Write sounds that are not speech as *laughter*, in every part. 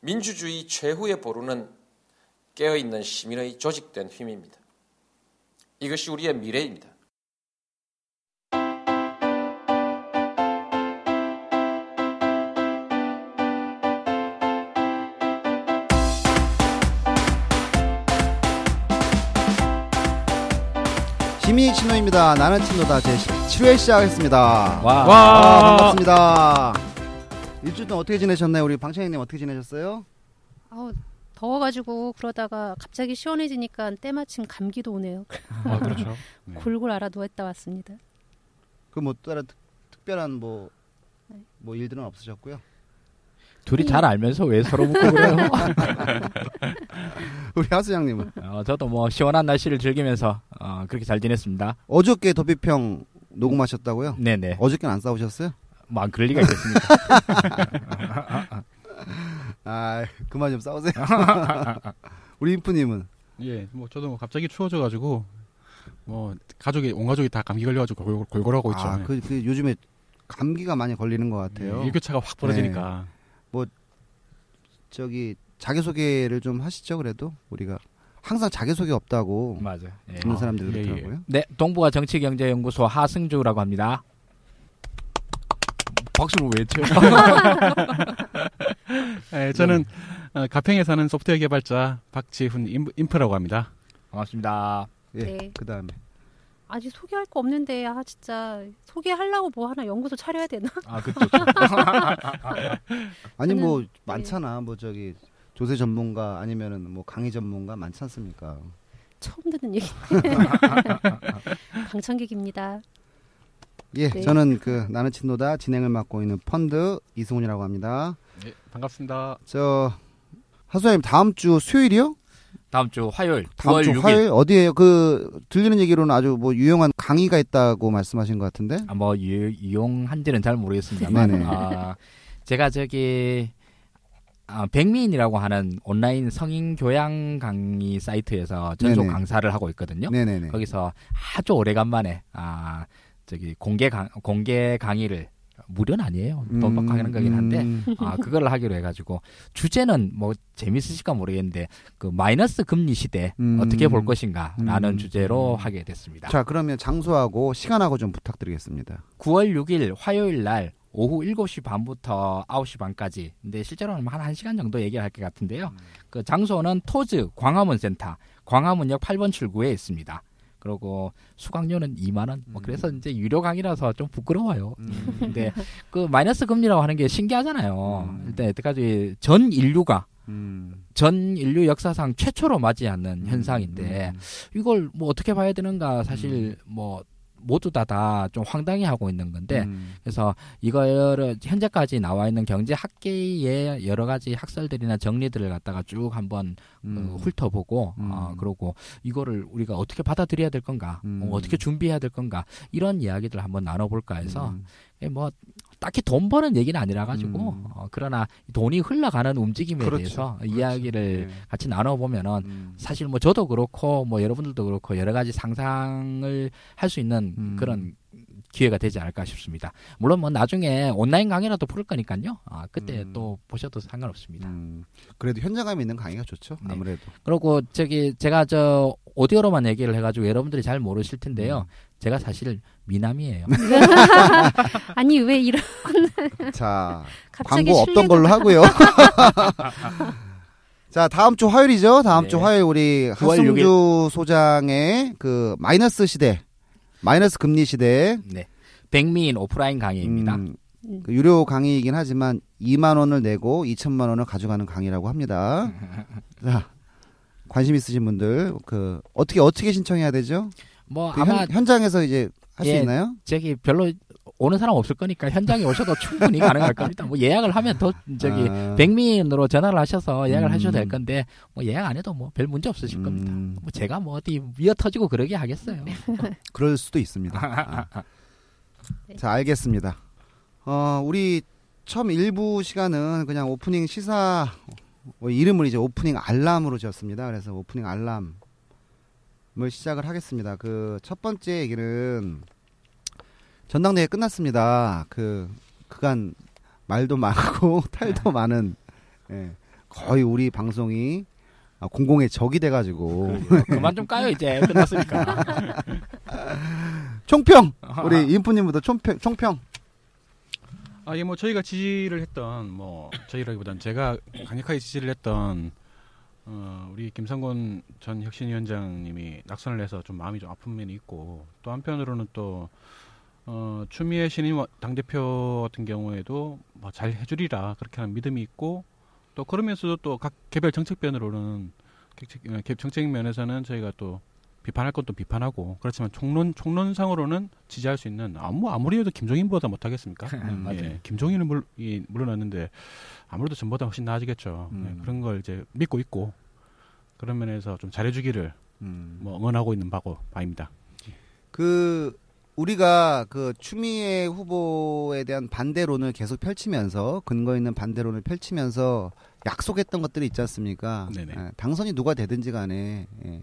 민주주의 최후의 보루는 깨어있는 시민의 조직된 힘입니다. 이것이 우리의 미래입니다. 김희 친노입니다. 나는 친노다 제 17회 시작하겠습니다. 와. 아, 반갑습니다. 일주일 동안 어떻게 지내셨나요? 우리 방청객님 어떻게 지내셨어요? 아우 더워가지고 그러다가 갑자기 시원해지니까 때마침 감기도 오네요. 아, 그렇죠. 네. *laughs* 골골 알아 누웠다 왔습니다. 그뭐 다른 특- 특별한 뭐, 네. 뭐 일들은 없으셨고요. 둘이 잘 알면서 왜 서로 묻고 그래요? *laughs* 우리 하수장님은 어, 저도 뭐 시원한 날씨를 즐기면서 어, 그렇게 잘 지냈습니다. 어저께 더비평 녹음하셨다고요? 네네. 어저께는 안 싸우셨어요? 뭐 안 그럴 리가 있겠습니까? *laughs* 아 그만 좀 싸우세요. *laughs* 우리 인프님은 예, 뭐 저도 뭐 갑자기 추워져가지고 뭐 가족이 온 가족이 다 감기 걸려가지고 골, 골골하고 있죠. 아, 네. 그, 그 요즘에 감기가 많이 걸리는 것 같아요. 예, 일교차가 확 벌어지니까 저기 자기 소개를 좀 하시죠. 그래도 우리가 항상 자기 소개 없다고 맞아. 예. 듣는 사람들 예, 예. 그렇더라고요. 네, 동부가 정치경제연구소 하승주라고 합니다. 박수를 왜 쳐? 예, *laughs* 저는 어, 가평에 사는 소프트웨어 개발자 박지훈 임, 인프라고 합니다. 반갑습니다. 예. 네. 그 다음에 아직 소개할 거 없는데 아 진짜 소개하려고 뭐 하나 연구소 차려야 되나? 아, 그쵸. *laughs* 아니 저는- 뭐 네. 많잖아. 뭐 저기 조세 전문가 아니면은 뭐 강의 전문가 많지 않습니까? 처음 듣는 얘기. *laughs* 강창객입니다. 예, 네. 저는 그 나는 친노다 진행을 맡고 있는 펀드 이승훈이라고 합니다. 예, 반갑습니다. 저 하수님 다음 주 수요일이요? 다음 주 화요일, 다음 9월 주 6일. 화요일 어디에요? 그 들리는 얘기로는 아주 뭐 유용한 강의가 있다고 말씀하신 것 같은데. 아, 뭐 유, 유용한지는 잘 모르겠습니다만 네네. 아, 제가 저기 아, 백미인이라고 하는 온라인 성인 교양 강의 사이트에서 전속 네네. 강사를 하고 있거든요. 네네네. 거기서 아주 오래간만에 아 저기 공개 강 공개 강의를 무료는 아니에요. 돈 받고 하는 거긴 한데 음, *laughs* 아 그걸 하기로 해가지고 주제는 뭐 재밌으실까 모르겠는데 그 마이너스 금리 시대 음. 어떻게 볼 것인가라는 음. 주제로 하게 됐습니다. 자 그러면 장소하고 시간하고 좀 부탁드리겠습니다. 9월 6일 화요일 날 오후 7시 반부터 9시 반까지. 근데 실제로는 한 1시간 정도 얘기할 것 같은데요. 그 장소는 토즈 광화문 센터, 광화문역 8번 출구에 있습니다. 그리고 수강료는 2만 원. 뭐 그래서 이제 유료 강의라서 좀 부끄러워요. *laughs* 근데 그 마이너스 금리라고 하는 게 신기하잖아요. 음. 일단 여태까지 전 인류가 음. 전 인류 역사상 최초로 맞이하는 음. 현상인데 음. 이걸 뭐 어떻게 봐야 되는가 사실 뭐 모두 다 다 좀 황당해 하고 있는 건데 음. 그래서 이거를 현재까지 나와 있는 경제 학계의 여러 가지 학설들이나 정리들을 갖다가 쭉 한번 음. 어, 훑어보고 음. 어, 그러고 이거를 우리가 어떻게 받아들여야 될 건가 음. 어, 어떻게 준비해야 될 건가 이런 이야기들 한번 나눠볼까 해서 음. 예, 뭐 딱히 돈 버는 얘기는 아니라 가지고 음. 어, 그러나 돈이 흘러가는 움직임에 그렇죠. 대해서 그렇죠. 이야기를 네. 같이 나눠보면은 음. 사실 뭐 저도 그렇고 뭐 여러분들도 그렇고 여러 가지 상상을 할 수 있는 음. 그런 기회가 되지 않을까 싶습니다. 물론 뭐 나중에 온라인 강의라도 풀 거니까요. 아, 그때 음. 또 보셔도 상관없습니다. 음. 그래도 현장감 있는 강의가 좋죠. 네. 아무래도. 그리고 저기 제가 저 오디오로만 얘기를 해가지고 여러분들이 잘 모르실 텐데요. 제가 사실 미남이에요. *laughs* 아니 왜 이런 *laughs* 자 갑자기 광고 없던 걸로 하고요. *laughs* 자 다음 주 화요일이죠. 다음 주 네. 화요일 우리 9월 하승주 소장의 그 마이너스 시대, 마이너스 금리 시대 네. 백미인 오프라인 강의입니다. 음, 그 유료 강의이긴 하지만 2만 원을 내고 2천만 원을 가져가는 강의라고 합니다. 자 관심 있으신 분들 그 어떻게 어떻게 신청해야 되죠? 뭐 그 아마 현, 장에서 이제 할수 예, 있나요? 저기 별로 오는 사람 없을 거니까 현장에 오셔도 충분히 *laughs* 가능할 겁니다. 뭐 예약을 하면 더 저기 아, 백미인으로 전화를 하셔서 예약을 음. 하셔도 될 건데 뭐 예약 안 해도 뭐 별 문제 없으실 겁니다. 음, 뭐 제가 뭐 어디 미어 터지고 그러게 하겠어요. *laughs* 그럴 수도 있습니다. *laughs* 자, 알겠습니다. 어, 우리 처음 일부 시간은 그냥 오프닝 시사 뭐 이름을 이제 오프닝 알람으로 지었습니다. 그래서 오프닝 알람을 시작을 하겠습니다. 그 첫 번째 얘기는 전당대회 끝났습니다. 그 그간 말도 많고 *laughs* 탈도 많은 예, 거의 우리 방송이 아, 공공의 적이 돼가지고 그만 좀 까요 이제 끝났으니까. *laughs* 총평 우리 인프님부터 총평 총평 아, 예, 뭐 저희가 지지를 했던 뭐 저희라기보단 제가 강력하게 지지를 했던 어, 우리 김성곤 전 혁신위원장님이 낙선을 해서 좀 마음이 좀 아픈 면이 있고 또 한편으로는 또 어, 추미애 신임 당 대표 같은 경우에도 뭐 잘 해주리라 그렇게 하는 믿음이 있고 또 그러면서도 또 각 개별 정책변으로는 객- 어, 개- 정책 면에서는 저희가 또 비판할 것도 비판하고 그렇지만 총론 총론상으로는 지지할 수 있는 아무 아무리 해도 김종인보다 못하겠습니까? *laughs* 음, 맞아요. 예, 김종인은 물, 이, 물러났는데 아무래도 전보다 훨씬 나아지겠죠. 음. 예, 그런 걸 이제 믿고 있고 그런 면에서 좀 잘해주기를 음. 뭐 응원하고 있는 바고 바입니다. 그 우리가 그 추미애 후보에 대한 반대론을 계속 펼치면서 근거 있는 반대론을 펼치면서 약속했던 것들이 있지 않습니까? 네네. 예, 당선이 누가 되든지 간에 예,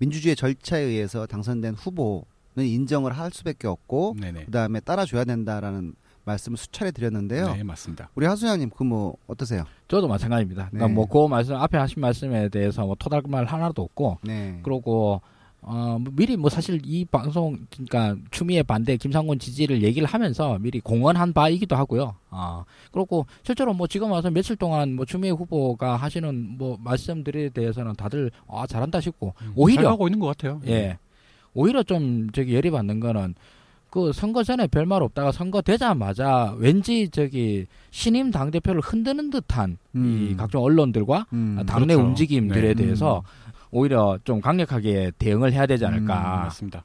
민주주의 절차에 의해서 당선된 후보는 인정을 할 수밖에 없고 네네. 그다음에 따라줘야 된다라는 말씀을 수차례 드렸는데요. 네 맞습니다. 우리 하수장님 그 뭐 어떠세요? 저도 마찬가지입니다. 그러니까 네. 뭐그 말씀 앞에 하신 말씀에 대해서 뭐 토닥말 하나도 없고 네. 그러고 어뭐 미리 뭐 사실 이 방송 그러니까 추미애 반대 김상곤 지지를 얘기를 하면서 미리 공언한 바이기도 하고요. 아 그리고 실제로 뭐 지금 와서 며칠 동안 뭐 추미애 후보가 하시는 뭐 말씀들에 대해서는 다들 아 잘한다 싶고 잘 오히려 가고 있는 것 같아요. 예 오히려 좀 저기 열이 받는 거는 그 선거 전에 별말 없다가 선거 되자마자 왠지 저기 신임 당 대표를 흔드는 듯한 이 음. 각종 언론들과 음. 아, 당내 그렇죠. 움직임들에 네. 대해서 오히려 좀 강력하게 대응을 해야 되지 음, 않을까. 맞습니다.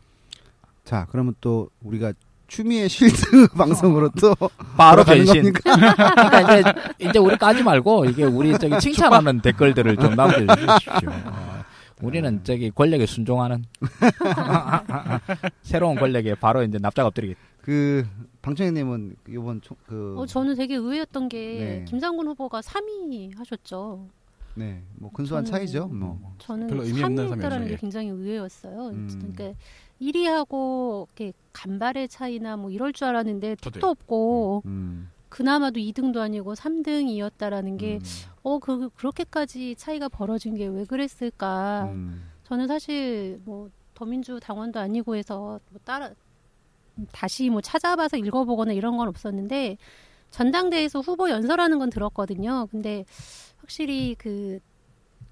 자, 그러면 또 우리가 추미애 실드 *laughs* 방송으로 또 *laughs* 바로 변신. 그러니까 이제 이제 우리 까지 말고 이게 우리 저기 *laughs* 칭찬하는 댓글들을 좀 남겨주십시오. 어, 우리는 저기 권력에 순종하는 새로운 권력에 바로 이제 납작 엎드리겠. 그 방청객님은 이번 총, 그 어, 저는 되게 의외였던 게 네. 김상군 후보가 3위 하셨죠. 네, 뭐 근소한 저는- 차이죠. 뭐. 저는 별로 의미 없는 3위 했다라는 삼위였죠, 게 예. 굉장히 의외였어요. 음. 그러니까 1위하고 이렇게 간발의 차이나 뭐 이럴 줄 알았는데 저도요. 택도 없고 음. 그나마도 2등도 아니고 3등이었다라는 게 음. 어, 그, 그렇게까지 차이가 벌어진 게 왜 그랬을까. 음. 저는 사실 뭐 더민주 당원도 아니고 해서 뭐 따라 다시 뭐 찾아봐서 읽어보거나 이런 건 없었는데 전당대회에서 후보 연설하는 건 들었거든요. 근데 확실히 그,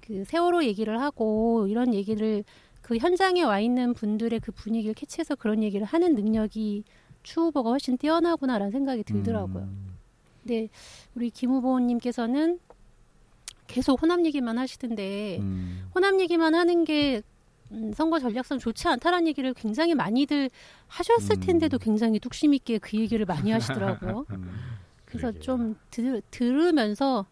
그 세월호 얘기를 하고 이런 얘기를 그 현장에 와 있는 분들의 그 분위기를 캐치해서 그런 얘기를 하는 능력이 추 후보가 훨씬 뛰어나구나라는 생각이 들더라고요. 음. 근데 우리 김 후보님께서는 계속 호남 얘기만 하시던데 음. 호남 얘기만 하는 게 음, 선거 전략상 좋지 않다라는 얘기를 굉장히 많이들 하셨을 음. 텐데도 굉장히 뚝심 있게 그 얘기를 많이 하시더라고요. *laughs* 음. 그래서. 좀 들, 들으면서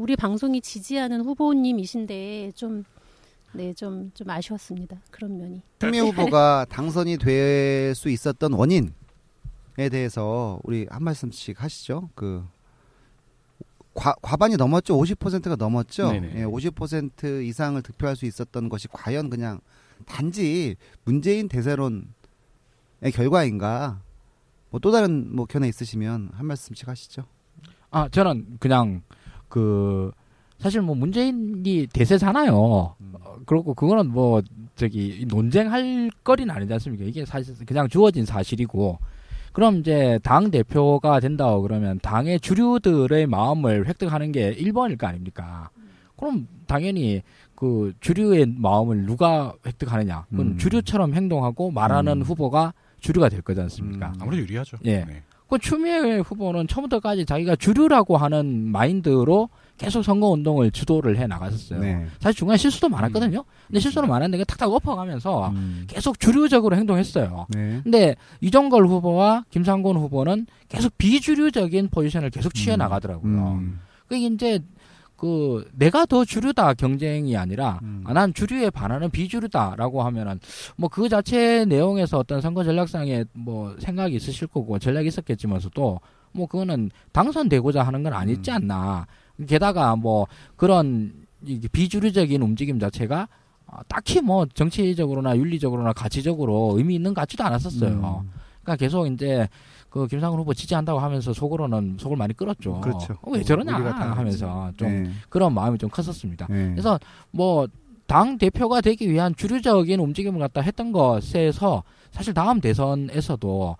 우리 방송이 지지하는 후보님이신데 좀 네, 좀, 좀 아쉬웠습니다. 그런 면이. 추미애 후보가 당선이 될 수 있었던 원인에 대해서 우리 한 말씀씩 하시죠. 그 과, 과반이 넘었죠. 50%가 넘었죠. 네네. 예, 50% 이상을 득표할 수 있었던 것이 과연 그냥 단지 문재인 대세론의 결과인가? 뭐 또 다른 뭐 견해 있으시면 한 말씀씩 하시죠. 아 저는 그냥 그 사실 뭐 문재인이 대세잖아요. 어, 그렇고 그거는 뭐 저기 논쟁할 거리는 아니지 않습니까? 이게 사실 그냥 주어진 사실이고 그럼 이제 당 대표가 된다고 그러면 당의 주류들의 마음을 획득하는 게 1번일 거 아닙니까? 그럼 당연히 그 주류의 마음을 누가 획득하느냐? 그건 음. 주류처럼 행동하고 말하는 음. 후보가 주류가 될 거지 않습니까? 음. 아무래도 유리하죠. 예. 네. 그 추미애 후보는 처음부터까지 자기가 주류라고 하는 마인드로 계속 선거 운동을 주도를 해 나갔었어요. 네. 사실 중간에 실수도 많았거든요. 근데 실수를 많았는데 탁탁 엎어가면서 음. 계속 주류적으로 행동했어요. 네. 근데 이정걸 후보와 김상곤 후보는 계속 비주류적인 포지션을 계속 취해 나가더라고요. 음. 그게 이제 그 내가 더 주류다 경쟁이 아니라 음. 아, 난 주류에 반하는 비주류다라고 하면은 뭐 그 자체 내용에서 어떤 선거 전략상의 뭐 생각이 있으실 거고 전략이 있었겠지만서도 뭐 그거는 당선되고자 하는 건 아니지 음. 않나. 게다가 뭐 그런 이 비주류적인 움직임 자체가 어, 딱히 뭐 정치적으로나 윤리적으로나 가치적으로 의미 있는 것 같지도 않았었어요. 음. 그러니까 계속 이제 그 김상훈 후보 지지한다고 하면서 속으로는 속을 많이 끓었죠. 그렇죠. 어, 왜 저러냐 하면서 좀 네. 그런 마음이 좀 컸었습니다. 네. 그래서 뭐 당 대표가 되기 위한 주류적인 움직임을 갖다 했던 것에서 사실 다음 대선에서도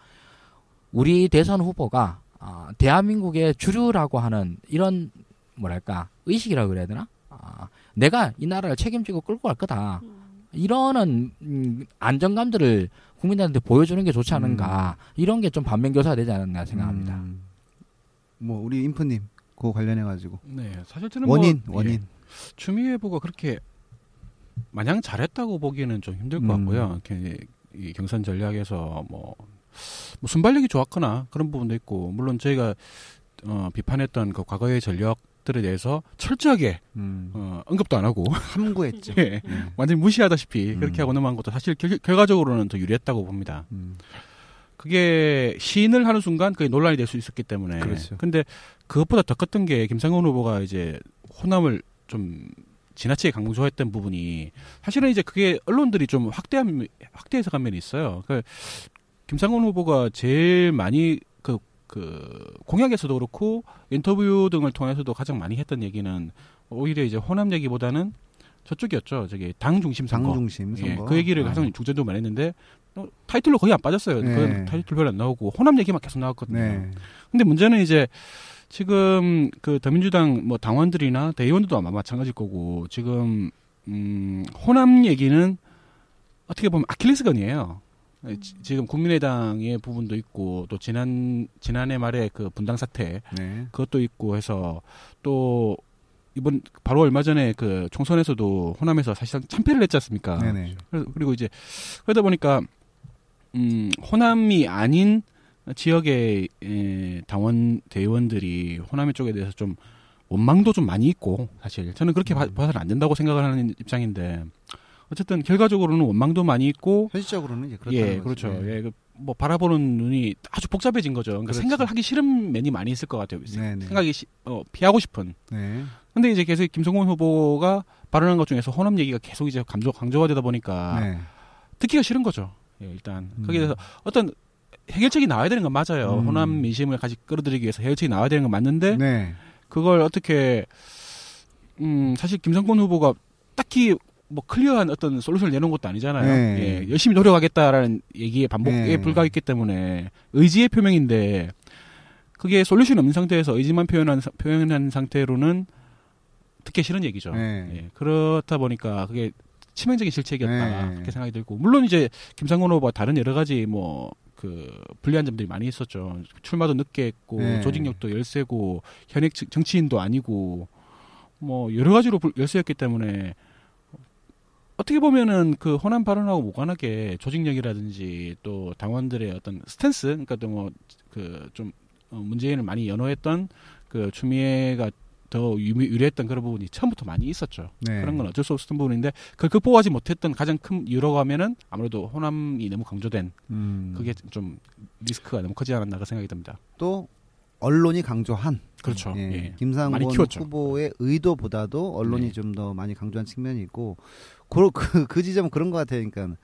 우리 대선 후보가 아, 대한민국의 주류라고 하는 이런 뭐랄까 의식이라고 그래야 되나? 아, 내가 이 나라를 책임지고 끌고 갈 거다. 이러는 음, 안정감들을 국민들한테 보여주는 게 좋지 않은가 이런 게 좀 반면 교사가 되지 않았나 생각합니다. 음, 뭐 우리 인프님 그거 관련해 가지고 네, 사실 저는 원인 뭐, 원인 예, 추미애 후보가 그렇게 마냥 잘했다고 보기에는 좀 힘들 것 음. 같고요. 이렇게 이 경선 전략에서 뭐, 뭐 순발력이 좋았거나 그런 부분도 있고 물론 저희가 어, 비판했던 그 과거의 전 략들에 대해서 철저하게 음, 어, 언급도 안 하고 함구했죠. *laughs* 예, 네. 완전히 무시하다시피 음. 그렇게 하고 넘어간 것도 사실 결, 결과적으로는 더 유리했다고 봅니다. 음, 그게 시인을 하는 순간 그게 논란이 될 수 있었기 때문에. 그렇죠. 근데 그것보다 더 컸던 게 김상훈 후보가 이제 호남을 좀 지나치게 강조했던 부분이 사실은 이제 그게 언론들이 좀 확대한 확대 해석한 면이 있어요. 그 김상훈 후보가 제일 많이 그, 그 공약에서도 그렇고 인터뷰 등을 통해서도 가장 많이 했던 얘기는 오히려 이제 호남 얘기보다는 저쪽이었죠. 저기 당 중심 선거. 당 중심 예, 선거. 그 얘기를 아. 가장 중점적으로 많이 했는데 어, 타이틀로 거의 안 빠졌어요. 네. 그 타이틀 별로 안 나오고 호남 얘기만 계속 나왔거든요. 네. 근데 문제는 이제 지금 그 더민주당 뭐 당원들이나 대의원들도 아마 마찬가지일 거고 지금 음 호남 얘기는 어떻게 보면 아킬레스건이에요. 지- 지금 국민의당의 부분도 있고 또 지난 지난해 말에 그 분당 사태 네. 그것도 있고 해서 또 이번 바로 얼마 전에 그 총선에서도 호남에서 사실상 참패를 했지 않습니까? 네네. 그래서- 그리고 이제 그러다 보니까 음 호남이 아닌 지역의 에, 당원 대의원들이 호남 쪽에 대해서 좀 원망도 좀 많이 있고 사실 저는 그렇게 봐- 봐서는 안 된다고 생각을 하는 입장인데 어쨌든 결과적으로는 원망도 많이 있고 현실적으로는 이제 그렇다는 예 거죠. 그렇죠 네. 예, 그뭐 바라보는 눈이 아주 복잡해진 거죠 그러니까 그렇죠. 생각을 하기 싫은 면이 많이 있을 것 같아요 네네. 생각이 시- 어, 피하고 싶은 네. 근데 이제 계속 김성곤 후보가 발언한 것 중에서 호남 얘기가 계속 이제 강조 강조가 되다 보니까 네. 듣기가 싫은 거죠. 예, 일단 음. 거기에 대해서 어떤 해결책이 나와야 되는 건 맞아요. 음. 호남 민심을 같이 끌어들이기 위해서 해결책이 나와야 되는 건 맞는데 네. 그걸 어떻게 음 사실 김성곤 후보가 딱히 뭐 클리어한 어떤 솔루션을 내놓은 것도 아니잖아요. 네. 예, 열심히 노력하겠다라는 얘기에 반복에 네. 불과했기 때문에 의지의 표명인데 그게 솔루션 없는 상태에서 의지만 표현한 사- 표현한 상태로는 듣기 싫은 얘기죠. 네. 예, 그렇다 보니까 그게 치명적인 실책이었다 네. 그렇게 생각이 들고 물론 이제 김상곤 후보가 다른 여러 가지 뭐 그 불리한 점들이 많이 있었죠. 출마도 늦게 했고 네. 조직력도 열세고 현역 정- 정치인도 아니고 뭐 여러 가지로 불- 열세였기 때문에 어떻게 보면은 그 호남 발언하고 무관하게 조직력이라든지 또 당원들의 어떤 스탠스 그러니까 또 뭐 그좀 어, 문재인을 많이 연호했던 그 추미애가 더 유리했던 그런 부분이 처음부터 많이 있었죠. 네. 그런 건 어쩔 수 없었던 부분인데 그걸 극복하지 못했던 가장 큰 이유라고 하면은 아무래도 호남이 너무 강조된 음. 그게 좀 리스크가 너무 크지 않았나 그 생각이 듭니다. 또 언론이 강조한 그렇죠. 예, 예. 김상곤. 후보의 의도보다도 언론이 네. 좀더 많이 강조한 측면이 있고 그, 그, 그 지점은 그런 것 같아요. 그러니까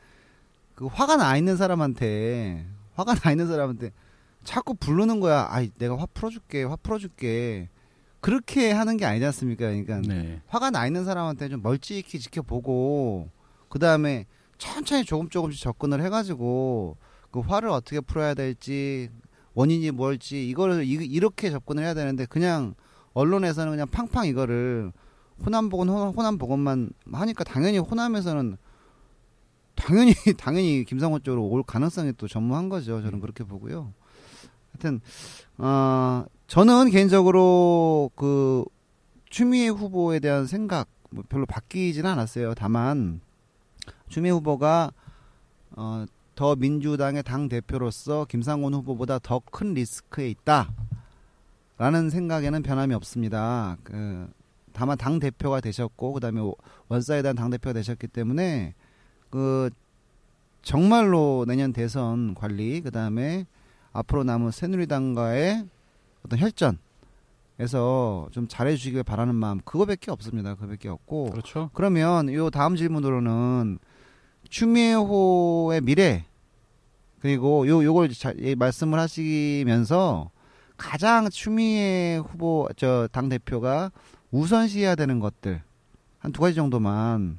그 화가 나 있는 사람한테 화가 나 있는 사람한테 자꾸 부르는 거야. 아이 내가 화 풀어줄게, 화 풀어줄게. 그렇게 하는 게 아니지 않습니까? 그러니까 네. 화가 나 있는 사람한테 좀 멀찍이 지켜보고 그 다음에 천천히 조금 조금씩 접근을 해가지고 그 화를 어떻게 풀어야 될지 원인이 뭘지 이거를 이, 이렇게 접근을 해야 되는데 그냥 언론에서는 그냥 팡팡 이거를 호남 보건 호- 호남 보건만 하니까 당연히 호남에서는 당연히 *laughs* 당연히 김상호 쪽으로 올 가능성이 또 전무한 거죠. 저는 그렇게 보고요. 하여튼 어 저는 개인적으로 그 추미애 후보에 대한 생각 뭐 별로 바뀌지는 않았어요. 다만 추미애 후보가 어, 더 민주당의 당 대표로서 김상곤 후보보다 더 큰 리스크에 있다라는 생각에는 변함이 없습니다. 그, 다만 당 대표가 되셨고 그다음에 원사에 대한 당 대표가 되셨기 때문에 그 정말로 내년 대선 관리 그다음에 앞으로 남은 새누리당과의 어떤 혈전에서 좀 잘해주시길 바라는 마음 그거밖에 없습니다. 그거밖에 없고 그렇죠. 그러면 요 다음 질문으로는 추미애호의 미래 그리고 요 요걸 자, 예, 말씀을 하시면서 가장 추미애 후보 저 당 대표가 우선시해야 되는 것들 한 두 가지 정도만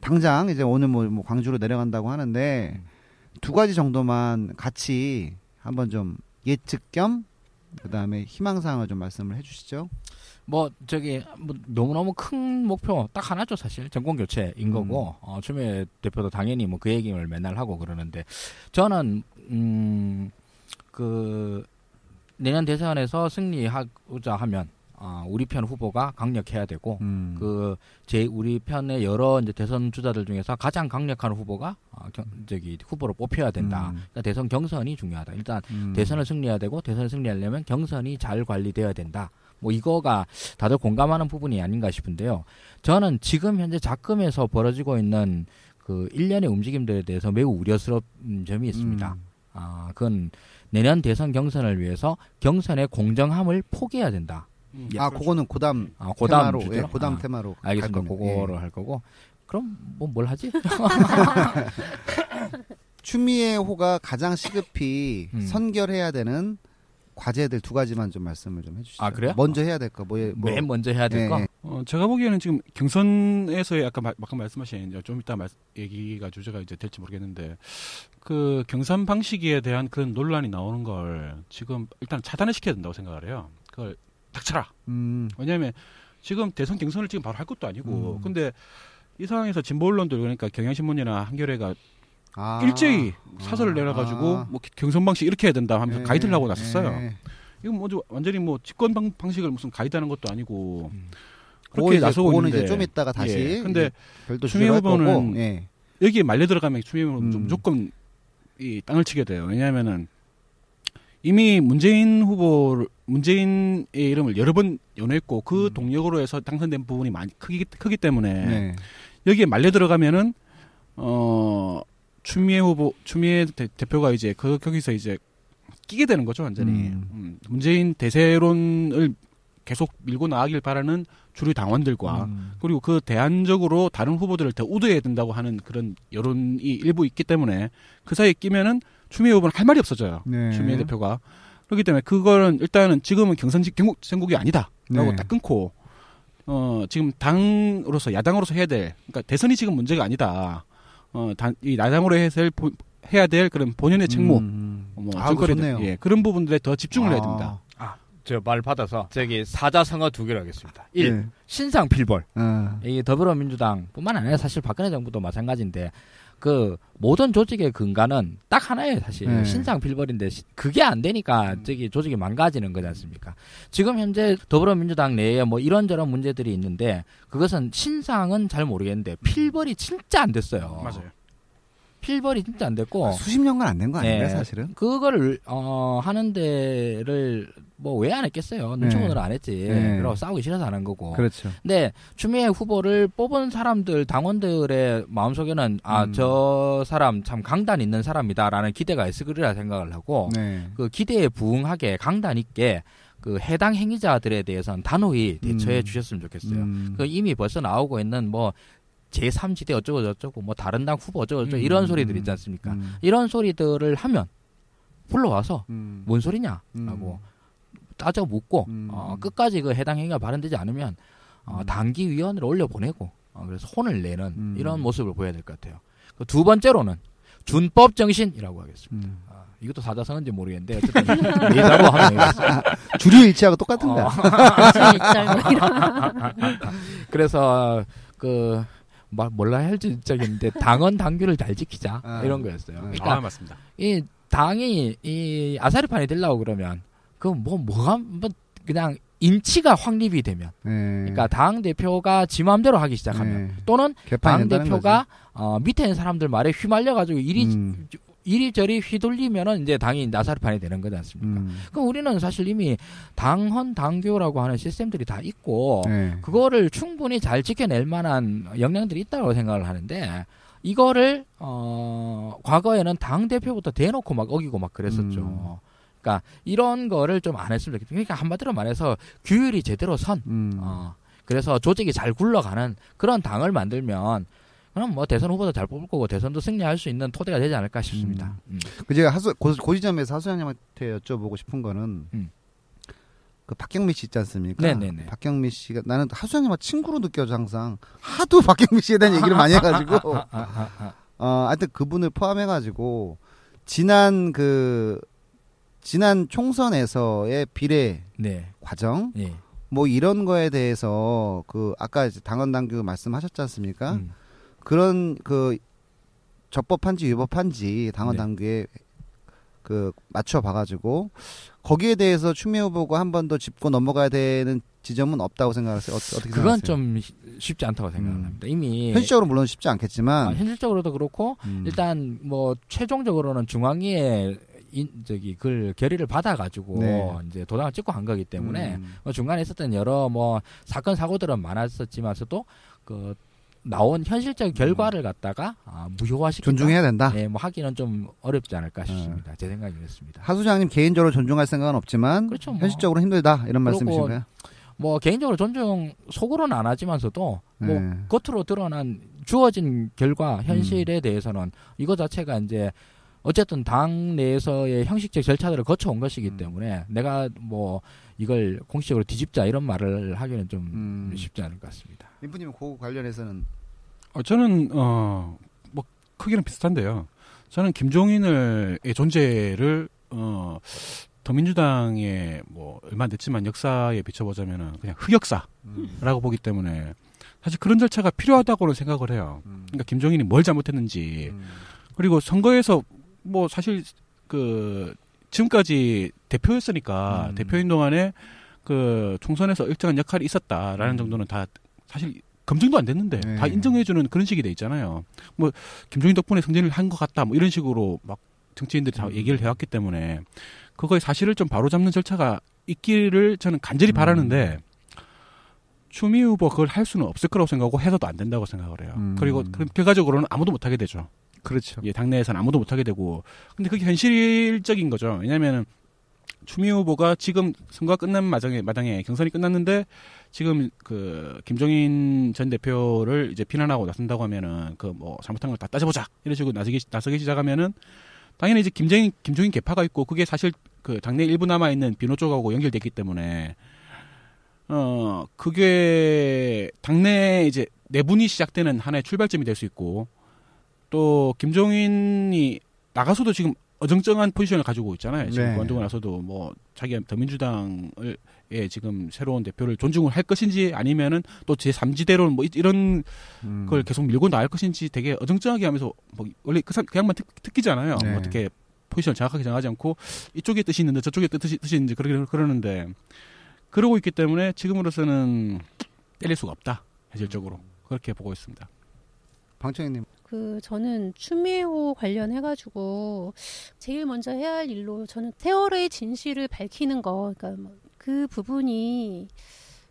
당장 이제 오늘 뭐, 뭐 광주로 내려간다고 하는데 두 가지 정도만 같이 한번 좀 예측 겸 그다음에 희망 사항을 좀 말씀을 해 주시죠. 뭐 저기 뭐 너무너무 큰 목표 딱 하나죠 사실 정권 교체인 음. 거고 어, 추미애 대표도 당연히 뭐 그 얘기를 맨날 하고 그러는데 저는 음그 내년 대선에서 승리하고자 하면 어, 우리 편 후보가 강력해야 되고 음. 그제 우리 편의 여러 이제 대선 주자들 중에서 가장 강력한 후보가 어, 경, 저기 후보로 뽑혀야 된다. 음. 그러니까 대선 경선이 중요하다. 일단 음. 대선을 승리해야 되고 대선을 승리하려면 경선이 잘 관리돼야 된다. 뭐 이거가 다들 공감하는 부분이 아닌가 싶은데요. 저는 지금 현재 작금에서 벌어지고 있는 그 일련의 움직임들에 대해서 매우 우려스러운 점이 있습니다. 음. 아, 그건 내년 대선 경선을 위해서 경선의 공정함을 포기해야 된다. 음, 아, 그거는 고담 아, 고담 테마로? 예, 고담 아, 테마로 알겠습니다. 갈 겁니다. 그거를 예. 할 거고. 그럼 뭐 뭘 하지? *laughs* 추미애 호가 가장 시급히 음. 선결해야 되는 과제들 두 가지만 좀 말씀을 좀 해주시죠. 아, 그래요? 먼저 해야 될 거, 뭐, 예, 뭐맨 먼저 해야 될 예, 거. 예. 어, 제가 보기에는 지금 경선에서의 아까 마, 아까 말씀하신 이제 좀 이따 말, 얘기가 주제가 이제 될지 모르겠는데 그 경선 방식에 대한 그런 논란이 나오는 걸 지금 일단 차단을 시켜야 된다고 생각을 해요. 그걸 닥쳐라. 음, 왜냐하면 지금 대선 경선을 지금 바로 할 것도 아니고 음. 근데 이 상황에서 진보 언론들 그러니까 경향신문이나 한겨레가 아, 일제히 사설을 아. 내려가지고 뭐 경선 방식 이렇게 해야 된다 하면서 예, 가이드를 하고 나섰어요. 예. 이건 뭐 완전히 뭐 집권 방, 방식을 무슨 가이드하는 것도 아니고 음. 그렇게 나서고 있는데 이제 좀 이따가 다시 예, 근데 추미애 후보는 예. 여기에 말려 들어가면 추미애 후보는 좀 음. 무조건 이 땅을 치게 돼요. 왜냐하면은 이미 문재인 후보 문재인의 이름을 여러 번 연호했고 그 음. 동력으로 해서 당선된 부분이 많이 크기 크기 때문에 네. 여기에 말려 들어가면은 어 추미애 후보 추미애 대, 표가 이제 그 거기서 이제 끼게 되는 거죠 완전히 음. 음, 문재인 대세론을 계속 밀고 나가길 바라는 주류 당원들과 음. 그리고 그 대안적으로 다른 후보들을 더 우대해야 된다고 하는 그런 여론이 일부 있기 때문에 그 사이에 끼면은 추미애 후보는 할 말이 없어져요. 네. 추미애 대표가 그렇기 때문에 그거는 일단은 지금은 경선 경국 선국이 아니다라고 네. 딱 끊고 어 지금 당으로서 야당으로서 해야 될 그러니까 대선이 지금 문제가 아니다. 어단이 야당으로 해야 될 보- 해야 될 그런 본연의 책무 음. 뭐 아, 좋네요. 예 그런 부분들에 더 집중을 해야 아. 됩니다. 저말 받아서 저기 사자성어 두 개로 하겠습니다. 1. 예. 신상 필벌. 아. 이 더불어민주당뿐만 아니라 사실 박근혜 정부도 마찬가지인데 그 모든 조직의 근간은 딱 하나예요 사실 네. 신상 필벌인데 시- 그게 안 되니까 저기 조직이 망가지는 거지 않습니까? 지금 현재 더불어민주당 내에 뭐 이런저런 문제들이 있는데 그것은 신상은 잘 모르겠는데 필벌이 진짜 안 됐어요. 맞아요. 필벌이 진짜 안 됐고 수십 년간 안 된 거 아닌가요, 네. 사실은? 그거를 어 하는 데를 뭐 왜 안 했겠어요? 눈치 보느라 안 했지. 네. 그리고 싸우기 싫어서 안 한 거고. 그렇죠. 근데 추미애 후보를 뽑은 사람들 당원들의 마음속에는 아 음. 저 사람 참 강단 있는 사람이다라는 기대가 있을 거리라 생각을 하고 네. 그 기대에 부응하게 강단 있게 그 해당 행위자들에 대해서는 단호히 대처해 음. 주셨으면 좋겠어요. 음. 그 이미 벌써 나오고 있는 뭐 제3지대 어쩌고 저쩌고 뭐 다른 당 후보 어쩌고 저쩌고 음. 이런 소리들 있지 않습니까? 음. 이런 소리들을 하면 불러와서 음. 뭔 소리냐라고 음. 따져 묻고 음. 어, 끝까지 그 해당 행위가 발현되지 않으면 어, 음. 단기위원회를 올려 보내고 어, 그래서 혼을 내는 음. 이런 모습을 보여야 될 것 같아요. 그 두 번째로는 준법 정신이라고 하겠습니다. 음. 아, 이것도 사자성어인지 모르겠는데 어쨌든 *laughs* 예자고 하면 되겠어요. *laughs* 주류 일치하고 똑같은 거야. 어. *laughs* 그래서 그 말, 뭘라 해야 할지 모르겠는데 당원 당규를 잘 지키자 아. 이런 거였어요. 아. 그러니까 아 맞습니다. 이 당이 이 아사리판이 되려고 그러면 그뭐 뭐가 뭐 그냥 인치가 확립이 되면 네. 그러니까 당 대표가 지 마음대로 하기 시작하면 네. 또는 당 대표가 어, 밑에 있는 사람들 말에 휘말려 가지고. 이리 음. 이리저리 휘둘리면은 이제 당이 나사리판이 되는 거지 않습니까? 음. 그럼 우리는 사실 이미 당헌 당규라고 하는 시스템들이 다 있고 네. 그거를 충분히 잘 지켜낼 만한 역량들이 있다고 생각을 하는데 이거를 어 과거에는 당 대표부터 대놓고 막 어기고 막 그랬었죠. 음. 그러니까 이런 거를 좀 안 했으면 좋겠다. 그러니까 한마디로 말해서 규율이 제대로 선. 음. 어 그래서 조직이 잘 굴러가는 그런 당을 만들면 그럼 뭐 대선 후보도 잘 뽑을 거고 대선도 승리할 수 있는 토대가 되지 않을까 싶습니다. 음. 그 제가 하수 고, 고지점에서 하수장님한테 여쭤보고 싶은 거는 음. 그 박경미 씨 있지 않습니까? 네네네. 박경미 씨가 나는 하수장님과 친구로 느껴져 항상 하도 박경미 씨에 대한 얘기를 많이 해가지고 *laughs* 아, 아, 아. 어 하여튼 그분을 포함해가지고 지난 그 지난 총선에서의 비례 네. 과정 예. 뭐 이런 거에 대해서 그 아까 이제 당원 당규 말씀하셨지 않습니까? 음. 그런 그 적법한지 위법한지 당원 네. 당규에 그 맞춰 봐가지고 거기에 대해서 추미애 후보가 한 번 더 짚고 넘어가야 되는 지점은 없다고 생각하세요. 어, 떻게 그건 생각하세요? 좀 쉬- 쉽지 않다고 생각합니다. 이미 현실적으로 물론 쉽지 아, 않겠지만 현실적으로도 그렇고 음. 일단 뭐 최종적으로는 중앙위에 인, 저기 그 결의를 받아가지고 네. 이제 도장을 찍고 한 거기 때문에 음. 뭐 중간에 있었던 여러 뭐 사건 사고들은 많았었지만서도 그 나온 현실적 결과를 갖다가 아, 무효화시킨다. 음. 존중해야 된다. 네, 뭐 하기는 좀 어렵지 않을까 싶습니다. 제 생각이 그렇습니다. 하수장님 개인적으로 존중할 생각은 없지만 그렇죠, 뭐. 현실적으로 힘들다 이런 말씀이신가요? 뭐 개인적으로 존중 속으로는 안 하지만서도 뭐 네. 겉으로 드러난 주어진 결과 현실에 대해서는 이거 자체가 이제 어쨌든 당 내에서의 형식적 절차들을 거쳐온 것이기 음. 때문에 내가 뭐 이걸 공식적으로 뒤집자 이런 말을 하기는 좀 음. 쉽지 않을 것 같습니다. 민프님 그거 관련해서는 어, 저는 어, 뭐 크기는 비슷한데요. 저는 김종인의 존재를 어, 더민주당의 뭐 얼마 안 됐지만 역사에 비춰보자면은 그냥 흑역사라고 음. 보기 때문에 사실 그런 절차가 필요하다고는 생각을 해요. 음. 그러니까 김종인이 뭘 잘못했는지 음. 그리고 선거에서 뭐 사실 그 지금까지 대표였으니까 음. 대표인 동안에 그 총선에서 일정한 역할이 있었다라는 음. 정도는 다 사실 검증도 안 됐는데 네. 다 인정해주는 그런 식이 돼 있잖아요. 뭐 김종인 덕분에 승진을 한 것 같다 뭐 이런 식으로 막 정치인들이 다 음. 얘기를 해왔기 때문에 그거의 사실을 좀 바로잡는 절차가 있기를 저는 간절히 음. 바라는데 추미 후보 그걸 할 수는 없을 거라고 생각하고 해서도 안 된다고 생각을 해요. 음. 그리고 그 결과적으로는 아무도 못하게 되죠. 그렇죠. 예, 당내에서는 아무도 못하게 되고 근데 그게 현실적인 거죠. 왜냐하면 추미애 후보가 지금 선거가 끝난 마당에 마당에 경선이 끝났는데 지금 그 김종인 전 대표를 이제 비난하고 나선다고 하면은 그 뭐 잘못한 걸 다 따져보자 이런 식으로 나서기 나서기 시작하면은 당연히 이제 김종인 김종인 개파가 있고 그게 사실 그 당내 일부 남아 있는 비노 쪽하고 연결됐기 때문에 어 그게 당내 이제 내분이 시작되는 하나의 출발점이 될 수 있고 또 김종인이 나가서도 지금 어정쩡한 포지션을 가지고 있잖아요. 지금 네. 그만두고 나서도 뭐 자기가 더민주당을 예, 지금 새로운 대표를 존중을 할 것인지 아니면은 또 제 3지대로 뭐 이- 이런 음. 걸 계속 밀고 나갈 것인지 되게 어정쩡하게 하면서 뭐 원래 그, 사- 그 양반 특, 특기잖아요. 네. 뭐 어떻게 포지션을 정확하게 정하지 않고 이쪽에 뜻이 있는데 저쪽에 뜻이, 뜻이 있는지 그러, 그러는데 그러고 있기 때문에 지금으로서는 때릴 수가 없다. 현실적으로 그렇게 보고 있습니다. 방청객님 그 저는 추미호 관련해 가지고 제일 먼저 해야 할 일로 저는 세월의 진실을 밝히는 거 그러니까 뭐 그 부분이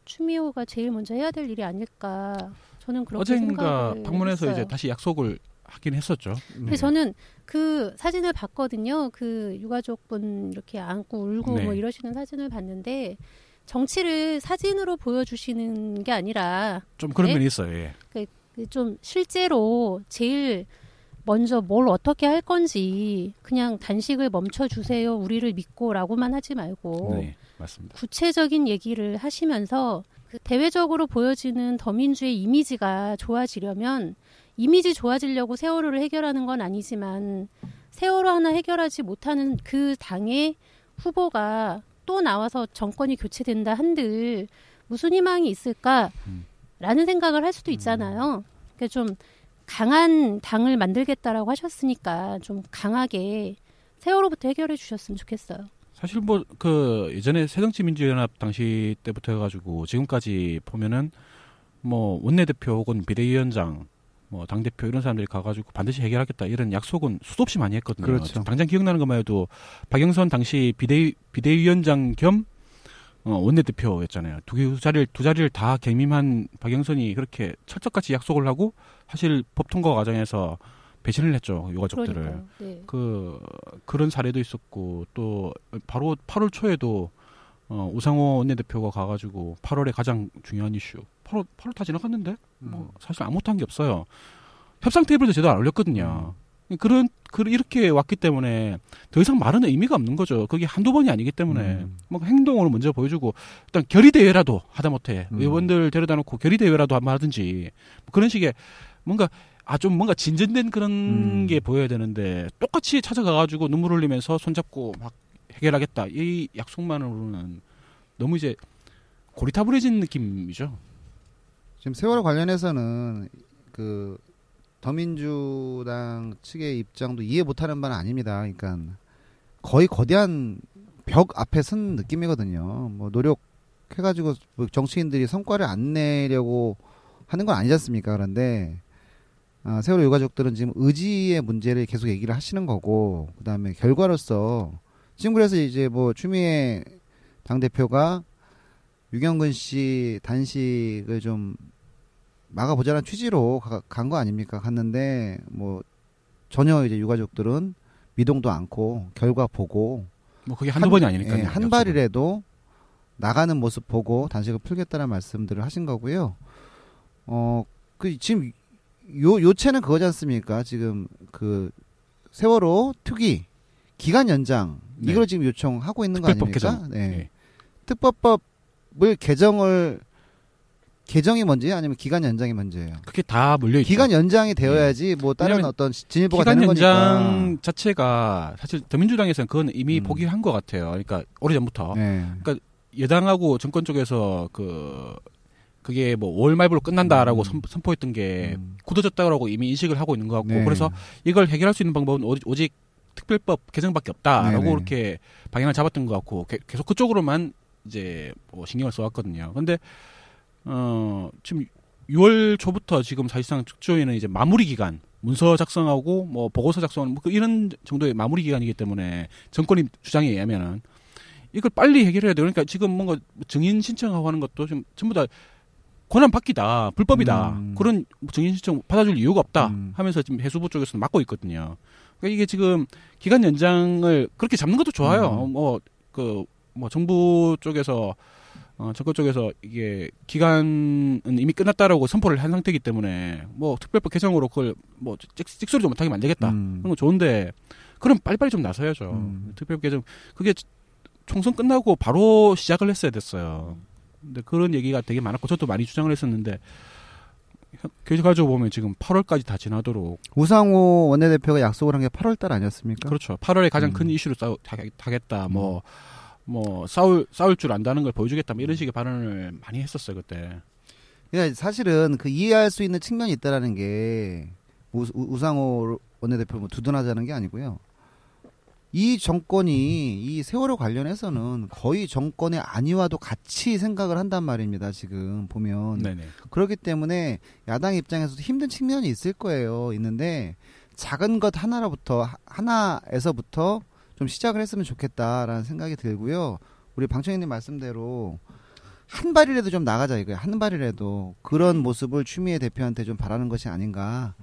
추미호가 제일 먼저 해야 될 일이 아닐까 저는 그렇게 어젠가 방문해서 했어요. 이제 다시 약속을 하긴 했었죠. 근데 저는 그 사진을 봤거든요. 그 유가족분 이렇게 안고 울고 네. 뭐 이러시는 사진을 봤는데 정치를 사진으로 보여주시는 게 아니라 좀 그런 네? 면이 있어요. 예. 그 좀 실제로 제일 먼저 뭘 어떻게 할 건지 그냥 단식을 멈춰 주세요. 우리를 믿고라고만 하지 말고 네. 구체적인 얘기를 하시면서 그 대외적으로 보여지는 더민주의 이미지가 좋아지려면 이미지 좋아지려고 세월호를 해결하는 건 아니지만 세월호 하나 해결하지 못하는 그 당의 후보가 또 나와서 정권이 교체된다 한들 무슨 희망이 있을까 라는 음. 생각을 할 수도 있잖아요. 그러니까 좀 강한 당을 만들겠다라고 하셨으니까 좀 강하게 세월호부터 해결해 주셨으면 좋겠어요. 사실 뭐 그 예전에 새정치민주연합 당시 때부터 해가지고 지금까지 보면은 뭐 원내대표 혹은 비대위원장 뭐 당대표 이런 사람들이 가가지고 반드시 해결하겠다 이런 약속은 수도 없이 많이 했거든요. 그렇죠. 당장 기억나는 것만 해도 박영선 당시 비대 비대위원장 겸 어, 원내대표였잖아요. 두, 개- 두 자리를 두 자리를 다 경임한 박영선이 그렇게 철석같이 약속을 하고 사실 법 통과 과정에서 배신을 했죠 유가족들을. 네. 그 그런 사례도 있었고 또 바로 8월 초에도 어, 우상호 원내대표가 가가지고 8월에 가장 중요한 이슈 8월 8월 다 지나갔는데 뭐 사실 아무것도 한 게 없어요. 협상 테이블도 제대로 안 올렸거든요. 그런 그 이렇게 왔기 때문에 더 이상 말은 의미가 없는 거죠. 그게 한두 번이 아니기 때문에 음. 뭐 행동으로 먼저 보여주고 일단 결의 대회라도 하다못해 음. 의원들 데려다 놓고 결의 대회라도 한번 하든지 뭐 그런 식의 뭔가 아 좀 뭔가 진전된 그런 음. 게 보여야 되는데 똑같이 찾아가 가지고 눈물 흘리면서 손잡고 막 해결하겠다 이 약속만으로는 너무 이제 고리타분해진 느낌이죠. 지금 세월호 관련해서는 그 더민주당 측의 입장도 이해 못하는 바는 아닙니다. 그러니까 거의 거대한 벽 앞에 선 느낌이거든요. 뭐 노력해가지고 뭐 정치인들이 성과를 안 내려고 하는 건 아니지 않습니까? 그런데 아, 세월호 유가족들은 지금 의지의 문제를 계속 얘기를 하시는 거고 그다음에 결과로서 지금 그래서 이제 뭐 추미애 당 대표가 유경근 씨 단식을 좀 막아보자는 취지로 간 거 아닙니까? 갔는데 뭐 전혀 이제 유가족들은 미동도 않고 결과 보고 뭐 그게 한두 번이 아니니까요. 예, 한. 발이라도 나가는 모습 보고 단식을 풀겠다는 말씀들을 하신 거고요. 어, 그 지금 요 요체는 그거지 않습니까? 지금 그 세월호 특위 기간 연장 네. 이걸 지금 요청하고 있는 거 아닙니까? 개정. 네. 네. 특법법을 개정을 개정이 먼저요, 아니면 기간 연장이 먼저예요? 그게 다 물려 있죠. 기간 연장이 되어야지 뭐 다른 어떤 진일보가 기간 되는 연장 거니까. 자체가 사실 더민주당에서는 그건 이미 음. 포기를 한것 같아요. 그러니까 오래전부터 네. 여당하고 정권 쪽에서 그 그게 뭐 5월 말부로 끝난다라고 음. 선, 선포했던 게 음. 굳어졌다고 이미 인식을 하고 있는 것 같고 네. 그래서 이걸 해결할 수 있는 방법은 오직, 오직 특별법 개정밖에 없다라고 네네. 이렇게 방향을 잡았던 것 같고 게- 계속 그쪽으로만 이제 뭐 신경을 써왔거든요. 근데 어 지금 6월 초부터 지금 사실상 특조위는 이제 마무리 기간 문서 작성하고 뭐 보고서 작성하는 뭐 이런 정도의 마무리 기간이기 때문에 정권이 주장에 의하면은 이걸 빨리 해결해야 돼요. 그러니까 지금 뭔가 증인 신청하고 하는 것도 좀 전부 다 권한 받기다 불법이다 음. 그런 증인 신청 받아줄 이유가 없다 음. 하면서 지금 해수부 쪽에서 막고 있거든요. 그러니까 이게 지금 기간 연장을 그렇게 잡는 것도 좋아요. 음. 뭐그뭐 정부 쪽에서 어, 정권 쪽에서 이게 기간은 이미 끝났다라고 선포를 한 상태이기 때문에 뭐 특별법 개정으로 그걸 뭐 찍, 찍소리도 못하게 만들겠다 음. 그런 거 좋은데 그럼 빨리빨리 좀 나서야죠. 음. 특별법 개정 그게 총선 끝나고 바로 시작을 했어야 됐어요. 근데 그런 얘기가 되게 많았고 저도 많이 주장을 했었는데 결과적으로 보면 지금 8월까지 다 지나도록 우상호 원내대표가 약속을 한 게 8월달 아니었습니까? 그렇죠. 8월에 가장 음. 큰 이슈로 싸우, 하겠다. 뭐, 뭐, 싸울, 싸울 줄 안다는 걸 보여주겠다. 뭐 이런 식의 발언을 많이 했었어요, 그때. 그러니까 사실은 그 이해할 수 있는 측면이 있다라는 게 우, 상호 원내대표 뭐 두둔하자는 게 아니고요. 이 정권이 이 세월호 관련해서는 거의 정권의 안위와도 같이 생각을 한단 말입니다. 지금 보면 네네. 그렇기 때문에 야당 입장에서도 힘든 측면이 있을 거예요. 있는데 작은 것 하나로부터 하- 하나에서부터 좀 시작을 했으면 좋겠다라는 생각이 들고요. 우리 방청객님 말씀대로 한 발이라도 좀 나가자 이거예요. 한 발이라도 그런 모습을 추미애 대표한테 좀 바라는 것이 아닌가.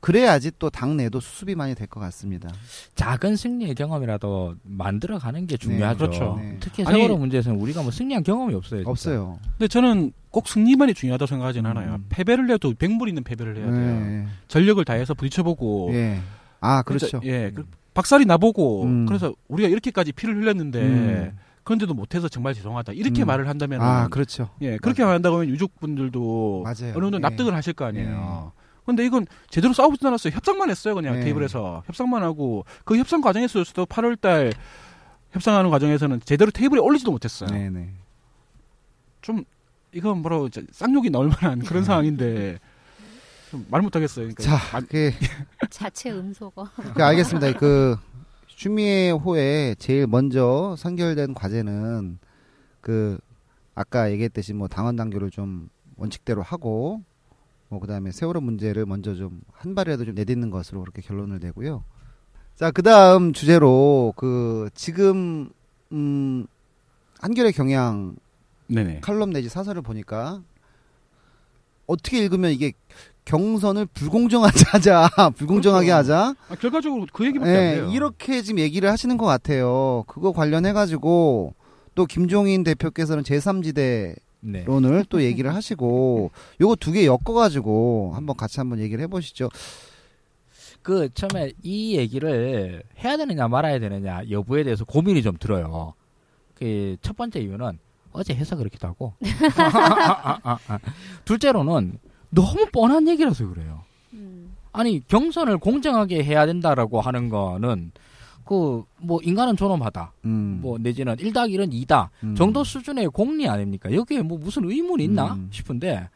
그래야지 또 당내도 수습이 많이 될 것 같습니다. 작은 승리의 경험이라도 만들어가는 게 중요하죠. 그렇죠. 네. 특히 아니- 세월호 문제에서는 우리가 뭐 승리한 경험이 없어요. 진짜. 없어요. 근데 저는 꼭 승리만이 중요하다고 생각하진 음. 않아요. 패배를 해도 백물 있는 패배를 해야 돼요. 네. 전력을 다해서 부딪혀보고. 예. 아 그렇죠. 진짜, 예. 그 박살이 나보고. 음. 그래서 우리가 이렇게까지 피를 흘렸는데. 음. 그런데도 못해서 정말 죄송하다. 이렇게 음. 말을 한다면. 아 그렇죠. 예. 그렇게 말한다고 하면 유족분들도. 맞아요. 어느 정도 예. 납득을 하실 거 아니에요. 근데 이건 제대로 싸우지도 않았어요. 협상만 했어요. 그냥 네. 테이블에서. 협상만 하고. 그 협상 과정에서도 8월달 협상하는 과정에서는 제대로 테이블에 올리지도 못했어요. 네네. 좀, 이건 뭐라고, 쌍욕이 나올 만한 그런 상황인데. *laughs* 좀말 못하겠어요. 그러니까 자, 말- 그 *laughs* 자체 음소거. 그 알겠습니다. 그 추미애 호에 제일 먼저 선결된 과제는 그 아까 얘기했듯이 뭐 당원 당규를 좀 원칙대로 하고 뭐 그다음에 세월호 문제를 먼저 좀 한 발이라도 좀 내딛는 것으로 그렇게 결론을 내고요. 자, 그다음 주제로 그 지금 음 한겨레 경향 네네. 칼럼 내지 사설을 보니까 어떻게 읽으면 이게 경선을 불공정하게 하자, *laughs* 불공정하게 그렇죠. 하자. 아, 결과적으로 그 얘기밖에 안 네, 돼요. 이렇게 지금 얘기를 하시는 것 같아요. 그거 관련해 가지고 또 김종인 대표께서는 제3지대 네. 론을 또 얘기를 하시고 요거 두 개 엮어 가지고 한번 같이 한번 얘기를 해 보시죠. 그 처음에 이 얘기를 해야 되느냐 말아야 되느냐 여부에 대해서 고민이 좀 들어요. 그 첫 번째 이유는 어제 해서 그렇기도 하고 *laughs* *laughs* 둘째로는 너무 뻔한 얘기라서 그래요. 음. 아니 경선을 공정하게 해야 된다라고 하는 거는 그 뭐 인간은 존엄하다. 음. 뭐 내지는 1 더하기 1은 2다. 음. 정도 수준의 공리 아닙니까? 여기에 뭐 무슨 의문이 있나 음. 싶은데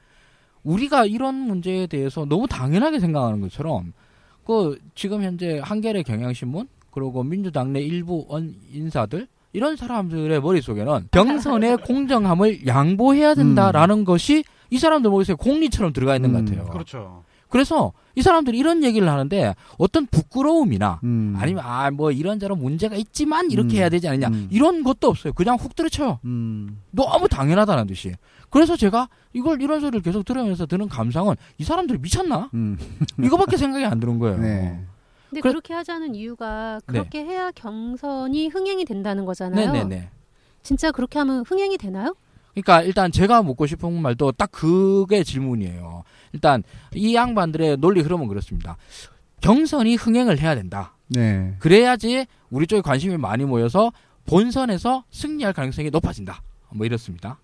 우리가 이런 문제에 대해서 너무 당연하게 생각하는 것처럼 그 지금 현재 한겨레 경향신문 그리고 민주당 내 일부 언 인사들 이런 사람들의 머릿속에는 경선의 공정함을 양보해야 된다라는 것이 이 사람들 머릿속에 공리처럼 들어가 있는 것 음. 같아요. 그렇죠. 그래서 이 사람들이 이런 얘기를 하는데 어떤 부끄러움이나 음. 아니면 아 뭐 이런저런 문제가 있지만 이렇게 음. 해야 되지 않느냐 음. 이런 것도 없어요. 그냥 훅 들이쳐요. 음. 너무 당연하다는 듯이. 그래서 제가 이걸 이런 소리를 계속 들으면서 드는 감상은 이 사람들이 미쳤나? 음. 이거밖에 생각이 안 드는 거예요. 네. 근데 그래- 그렇게 하자는 이유가 그렇게 해야 경선이 흥행이 된다는 거잖아요. 네네네. 진짜 그렇게 하면 흥행이 되나요? 그러니까 일단 제가 묻고 싶은 말도 딱 그게 질문이에요. 일단 이 양반들의 논리 흐름은 그렇습니다. 경선이 흥행을 해야 된다. 네. 그래야지 우리 쪽에 관심이 많이 모여서 본선에서 승리할 가능성이 높아진다. 뭐 이렇습니다.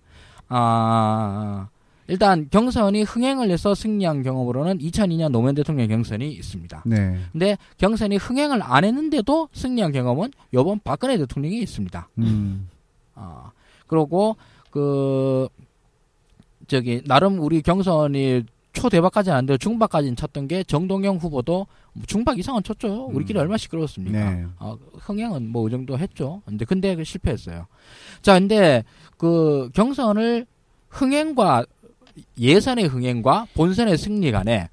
아, 일단 경선이 흥행을 해서 승리한 경험으로는 2002년 노무현 대통령 경선이 있습니다. 네. 근데 경선이 흥행을 안 했는데도 승리한 경험은 요번 박근혜 대통령이 있습니다. 음. 아, 그리고 그 저기 나름 우리 경선이 초대박까지는 안 돼도 중박까지는 쳤던 게 정동영 후보도 중박 이상은 쳤죠. 우리끼리 음. 얼마나 시끄러웠습니까? 네. 어, 흥행은 뭐 이 정도 했죠. 근데 근데 그 실패했어요. 자, 근데 그 경선을 흥행과 예선의 흥행과 본선의 승리 간에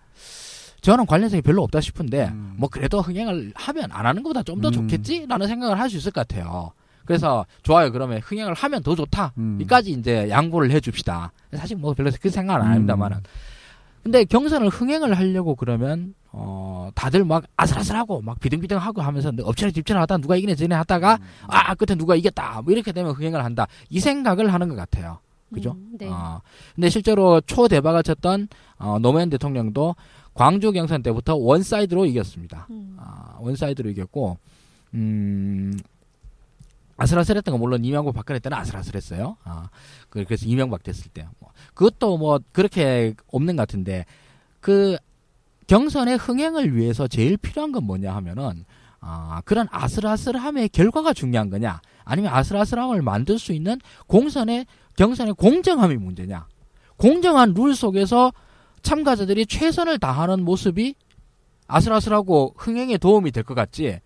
저는 관련성이 별로 없다 싶은데 음. 뭐 그래도 흥행을 하면 안 하는 것보다 좀더 음. 좋겠지라는 생각을 할 수 있을 것 같아요. 그래서 좋아요. 그러면 흥행을 하면 더 좋다. 음. 이까지 이제 양보를 해줍시다. 사실 뭐 별로 그 생각은 안 음. 합니다만은. 근데 경선을 흥행을 하려고 그러면 어 다들 막 아슬아슬하고 막 비등비등하고 하면서 엎치락뒤치락 하다 누가 이기네 저기네 하다가 아 끝에 누가 이겼다 뭐 이렇게 되면 흥행을 한다 이 생각을 하는 것 같아요. 그죠? 음, 네. 어, 근데 실제로 초대박을 쳤던 어, 노무현 대통령도 광주 경선 때부터 one side로 이겼습니다. 음. 아, one side로 이겼고, 음, 아슬아슬했던 건 물론 이명박 박근혜 때는 아슬아슬했어요. 아, 그- 그래서 이명박 됐을 때. 뭐, 그것도 뭐 그렇게 없는 것 같은데, 그 경선의 흥행을 위해서 제일 필요한 건 뭐냐 하면은, 아, 그런 아슬아슬함의 결과가 중요한 거냐, 아니면 아슬아슬함을 만들 수 있는 공선의, 경선의 공정함이 문제냐. 공정한 룰 속에서 참가자들이 최선을 다하는 모습이 아슬아슬하고 흥행에 도움이 될 것 같지.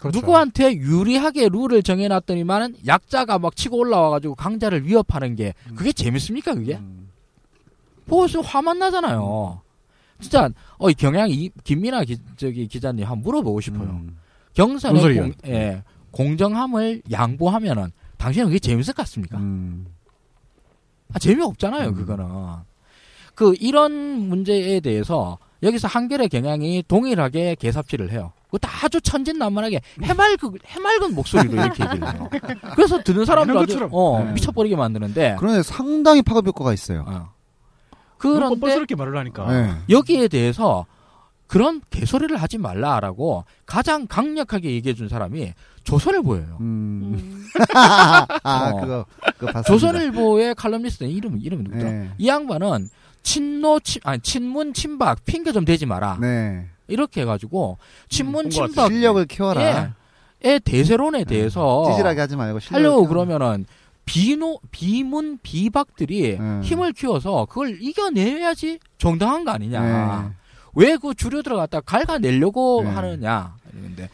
그렇죠. 누구한테 유리하게 룰을 정해놨더니만은 약자가 막 치고 올라와가지고 강자를 위협하는 게 그게 재밌습니까 그게? 음. 보고 있으면 화만 나잖아요. 진짜 어 경향 이 김민아 기, 저기 기자님 한번 물어보고 싶어요. 음. 경선의? 공, 예, 공정함을 양보하면은 당신은 그게 재밌을 것 같습니까? 음. 아, 재미없잖아요, 음. 그거는. 그, 이런 문제에 대해서 여기서 한겨레 경향이 동일하게 개삽질을 해요. 그것도 아주 천진난만하게 해맑은, 해맑은 목소리로 이렇게 얘기를 해요. 그래서 듣는 사람들 당연한 아주. 어, 네. 미쳐버리게 만드는데, 그런데 상당히 파급 효과가 있어요. 어. 그런데 그런데 뻔뻔스럽게 말을 하니까. 네. 여기에 대해서 그런 개소리를 하지 말라라고 가장 강력하게 얘기해 준 사람이 조선일보예요. 음. 음. *laughs* 아, 어. 그거, 그거 봤습니다. 조선일보의 칼럼니스트 이름 이름이 누구죠? 네. 이 양반은 친노 친 아니 친문 친박 핑계 좀 대지 마라 네. 이렇게 해가지고 친문 음, 친박 실력을 키워라. 예, 의 대세론에 대해서 찌질하게 하지 말고 실력을 하려고 키워라. 그러면은 비노 비문 비박들이 음. 힘을 키워서 그걸 이겨내야지 정당한 거 아니냐? 네. 왜그 주류 들어갔다 갉아내려고 네. 하느냐? 이런데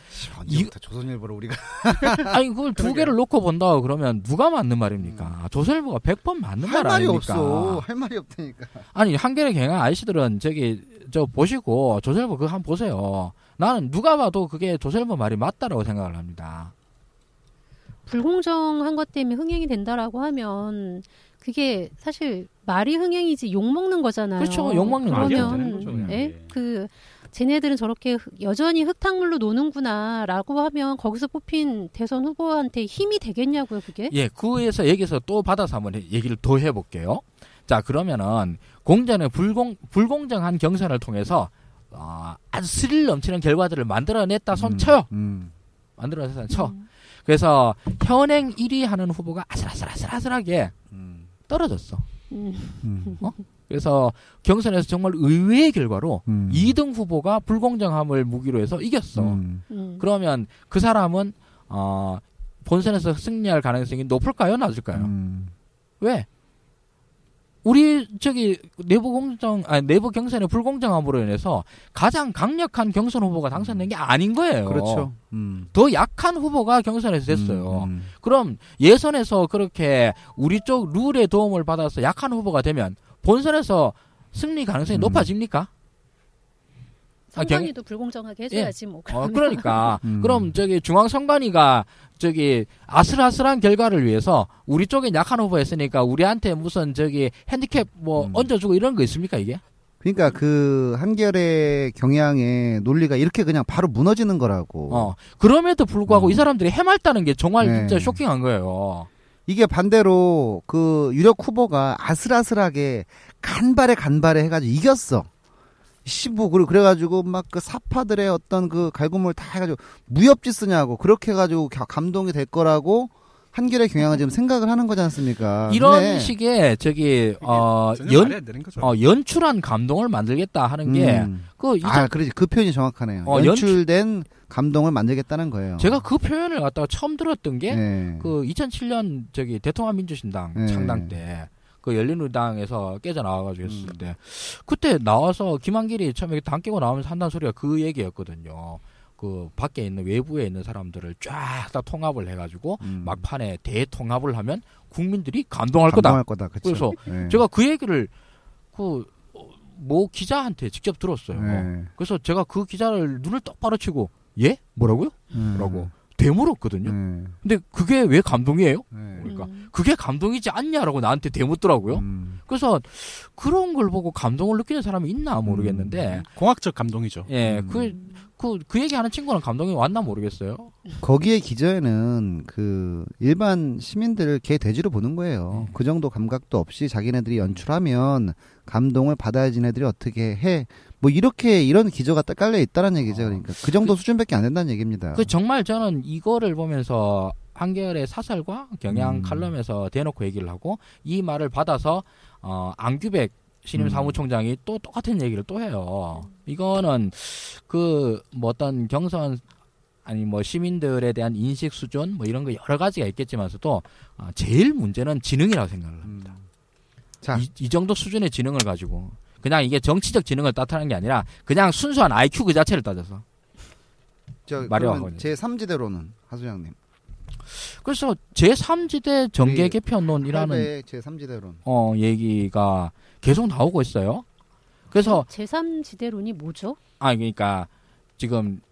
조선일보를 우리가 *laughs* 아니 그걸 두. 개를 놓고 본다 그러면 누가 맞는 말입니까? 조선일보가 100번 맞는 할말 말이 아닙니까? 없어. 할 말이 없다니까. 아니 한겨레 경향 아저씨들은 저기 저 보시고 조선일보 그거 한번 보세요. 나는 누가 봐도 그게 조선일보 말이 맞다라고 생각을 합니다. 불공정한 것 때문에 흥행이 된다라고 하면 그게 사실 말이 흥행이지 욕 먹는 거잖아요. 그렇죠. 욕 먹는 거죠. 그러면. 예? 예. 그 쟤네들은 저렇게 흑- 여전히 흙탕물로 노는구나라고 하면 거기서 뽑힌 대선 후보한테 힘이 되겠냐고요, 그게? 예, 그에서 여기서 또 받아서 한번 얘기를 더 해볼게요. 자, 그러면은 공전의 불공 불공정한 경선을 통해서 어, 아주 스릴 넘치는 결과들을 만들어냈다 손 음, 쳐요. 음. 만들어냈다 쳐. 음. 그래서 현행 1위 하는 후보가 아슬아슬아슬아슬하게 음. 떨어졌어. 음. 음. 그래서 경선에서 정말 의외의 결과로 음. 2등 후보가 불공정함을 무기로 해서 이겼어. 음. 음. 그러면 그 사람은 어, 본선에서 승리할 가능성이 높을까요, 낮을까요? 음. 왜? 우리 저기 내부 공정 아니 내부 경선의 불공정함으로 인해서 가장 강력한 경선 후보가 당선된 게 아닌 거예요. 그렇죠. 음. 더 약한 후보가 경선에서 됐어요. 음. 그럼 예선에서 그렇게 우리 쪽 룰의 도움을 받아서 약한 후보가 되면 본선에서 승리 가능성이 음. 높아집니까? 아, 경- 선관위도 불공정하게 해줘야지 뭐. 어, 그러면. 그러니까 *laughs* 음. 그럼 저기 중앙 선관위가 저기 아슬아슬한 결과를 위해서 우리 쪽에 약한 후보 했으니까 우리한테 무슨 저기 핸디캡 뭐 음. 얹어주고 이런 거 있습니까 이게? 그러니까 그 한결의 경향의 논리가 이렇게 그냥 바로 무너지는 거라고. 어 그럼에도 불구하고 음. 이 사람들이 해맑다는 게 정말 네. 진짜 쇼킹한 거예요. 이게 반대로 그 유력 후보가 아슬아슬하게 간발에 간발에 해가지고 이겼어. 시부 그리고 그래가지고 막 그 사파들의 어떤 그 갈굼을 다 해가지고 무협지 쓰냐고 그렇게 해가지고 가- 감동이 될 거라고 한결의 경향은 지금 생각을 하는 거지 않습니까? 이런 근데 식의 저기 어, 연. 어 연출한 감동을 만들겠다 하는 게 음. 그 아, 그러지. 그 표현이 정확하네요. 어, 연출된 감동을 만들겠다는 거예요. 제가 그 표현을 갖다가 처음 들었던 게 네. 그 2007년 저기 대통합 민주신당 네. 창당 때 그 열린우리당에서 깨져 나와가지고 음. 했을 때 그때 나와서 김한길이 처음에 당 깨고 나오면서 한다는 소리가 그 얘기였거든요. 그 밖에 있는 외부에 있는 사람들을 쫙 다 통합을 해가지고 음. 막판에 대통합을 하면 국민들이 감동할 거다. 감동할 거다. 그쵸? 그래서 네. 제가 그 얘기를 그 모 기자한테 직접 들었어요. 네. 그래서 제가 그 기자를 눈을 똑바로 치고 예 뭐라고요? 음. 라고 되물었거든요. 네. 근데 그게 왜 감동이에요? 네. 그러니까 음. 그게 감동이지 않냐라고 나한테 대묻더라고요. 음. 그래서 그런 걸 보고 감동을 느끼는 사람이 있나 모르겠는데, 공학적 감동이죠. 예, 음. 그, 그, 그 얘기하는 친구는 감동이 왔나 모르겠어요. 거기에 기저에는 그 일반 시민들을 개 돼지로 보는 거예요. 네. 그 정도 감각도 없이 자기네들이 연출하면 감동을 받아야 지 네들이 어떻게 해. 뭐 이렇게 이런 기저가 딱 깔려 있다는 얘기죠. 그러니까 그 정도 수준밖에 안 된다는 얘기입니다. 그 정말 저는 이거를 보면서 한결의 사설과 경향 음. 칼럼에서 대놓고 얘기를 하고 이 말을 받아서 어 안규백 신임 음. 사무총장이 또 똑같은 얘기를 또 해요. 이거는 그 뭐 어떤 경선 아니 뭐 시민들에 대한 인식 수준 뭐 이런 거 여러 가지가 있겠지만서도 어, 제일 문제는 지능이라고 생각을 합니다. 음. 자, 이, 이 정도 수준의 지능을 가지고 그냥 이게 정치적 지능을 따뜻하는 게 아니라 그냥 순수한 IQ 그 자체를 따져서 저 말이 그러면 와가지고. 제 3지대로는 하수장님. 그래서 제 3지대 정계 우리 개편론이라는 제 3지대론. 어 얘기가 계속 나오고 있어요. 그래서 제 3지대론이 뭐죠? 아 그러니까 지금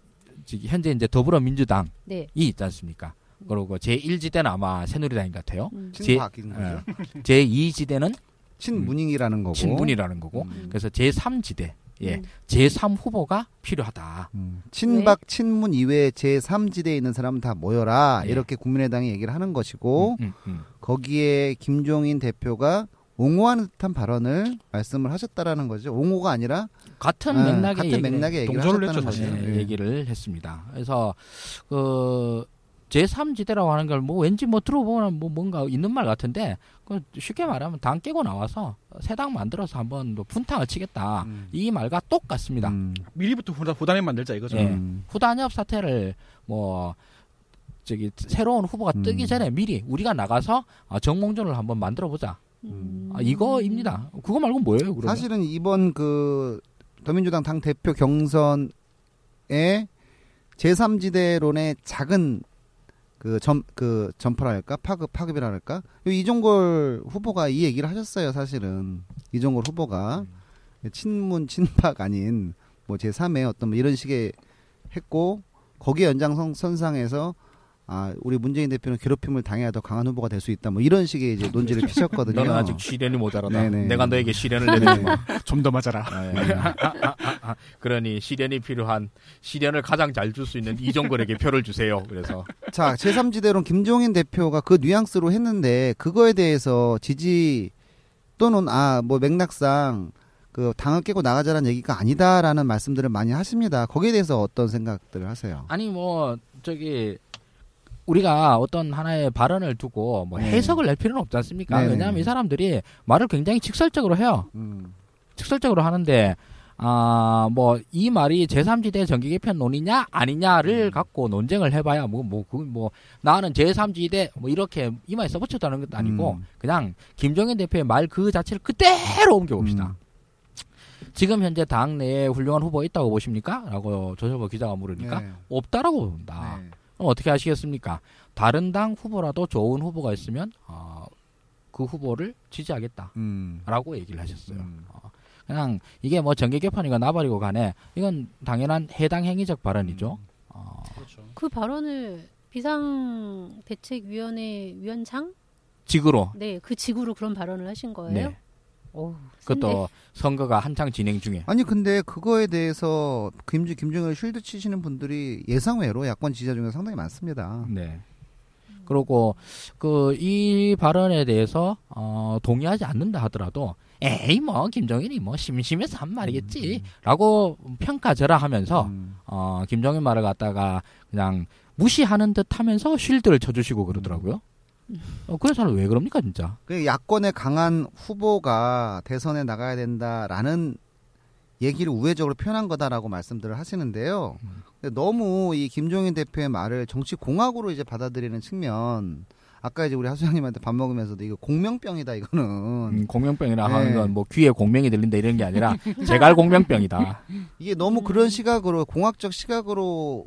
현재 이제 더불어민주당이 네. 있지 않습니까? 그리고 제 1지대는 아마 새누리당인 것 같아요. 음. 제- 친박인 거죠. 예. 제2지대는 친문잉이라는 거고. 친분이라는 거고. 음. 그래서 제3지대, 예, 음. 제3 후보가 필요하다. 음. 친박 친문 이외에 제 3지대에 있는 사람은 다 모여라. 예. 이렇게 국민의당이 얘기를 하는 것이고 음, 음, 음. 거기에 김종인 대표가 옹호하는 듯한 발언을 말씀을 하셨다라는 거죠. 옹호가 아니라 같은 아, 맥락의 같은 얘기를 맥락의 얘기를 동조를 하셨다는 했죠. 예, 예. 얘기를 했습니다. 그래서 그 제3지대라고 하는 걸 뭐 왠지 뭐 들어보면 뭐 뭔가 있는 말 같은데 그 쉽게 말하면 당 깨고 나와서 새당 만들어서 한번 뭐 분탕을 치겠다. 음. 이 말과 똑같습니다. 음. 미리부터 후단에 만들자 이거죠. 예. 음. 후단협 사태를 뭐 저기 새로운 후보가 음. 뜨기 전에 미리 우리가 나가서 어, 정몽준을 한번 만들어 보자. 음. 아, 이거입니다. 그거 말고 뭐예요? 그러면? 사실은 이번 그 더민주당 당 대표 경선에 제3지대론의 작은 그점그 점퍼랄까? 파급 파급이랄까? 이종걸 후보가 이 얘기를 하셨어요 사실은. 이종걸 후보가. 친문 친박 아닌 뭐 제3의 어떤 뭐 이런 식의 했고 거기에 연장선 선상에서 아 우리 문재인 대표는 괴롭힘을 당해야 더 강한 후보가 될 수 있다. 뭐 이런 식의 이제 논지를 피셨거든요. 너는 아직 시련이 모자라다. 네네. 내가 너에게 시련을 네. 내리지 마. *laughs* 좀더 맞아라. 네. 그러니 시련이 필요한 시련을 가장 잘 줄 수 있는 이종걸에게 표를 주세요. 그래서 자, 제3지대론 김종인 대표가 그 뉘앙스로 했는데 그거에 대해서 지지 또는 아 뭐 맥락상 그 당을 깨고 나가자라는 얘기가 아니다라는 말씀들을 많이 하십니다. 거기에 대해서 어떤 생각들을 하세요? 아니 뭐 저기 우리가 어떤 하나의 발언을 두고 뭐 네. 해석을 낼 필요는 없지 않습니까? 네네. 왜냐하면 이 사람들이 말을 굉장히 직설적으로 해요. 음. 직설적으로 하는데 아 뭐 이 말이 제3지대 정기 개편 논의냐 아니냐를 갖고 논쟁을 해봐야 뭐 뭐그뭐 나는 제3지대 뭐 이렇게 이마에 써붙였다는 것도 아니고 음. 그냥 김종인 대표의 말 그 자체를 그대로 옮겨봅시다. 음. 지금 현재 당 내에 훌륭한 후보 있다고 보십니까? 라고 조철보 기자가 물으니까 네. 없다라고 본다. 네. 그럼 어떻게 하시겠습니까? 다른 당 후보라도 좋은 후보가 있으면 어, 그 후보를 지지하겠다라고 음. 얘기를 하셨어요. 음. 어, 그냥 이게 뭐 정계 개판이가 나발이고 간에 이건 당연한 해당 행위적 발언이죠. 어, 그렇죠. 그 발언을 비상 대책위원회 위원장 직으로 네그 직으로 그런 발언을 하신 거예요. 네. 오, 그것도 선거가 한창 진행 중에 아니 근데 그거에 대해서 김주 김종일 쉴드 치시는 분들이 예상외로 야권 지지자 중에 상당히 많습니다. 네. 그리고 그 이 발언에 대해서 어, 동의하지 않는다 하더라도 에이 뭐 김정일이 뭐 심심해서 한 말이겠지라고 평가절하 하면서 음. 어, 김정일 말을 갖다가 그냥 무시하는 듯하면서 쉴드를 쳐주시고 그러더라고요. 어, 그런 사람 왜 그럽니까 진짜? 그 야권의 강한 후보가 대선에 나가야 된다라는 얘기를 우회적으로 표현한 거다라고 말씀들을 하시는데요. 근데 너무 이 김종인 대표의 말을 정치 공학으로 이제 받아들이는 측면. 아까 이제 우리 하수장님한테 밥 먹으면서도 이거 공명병이다 이거는. 음, 공명병이라 네. 하는 건 뭐 귀에 공명이 들린다 이런 게 아니라 제갈 공명병이다. 이게 너무 그런 시각으로 공학적 시각으로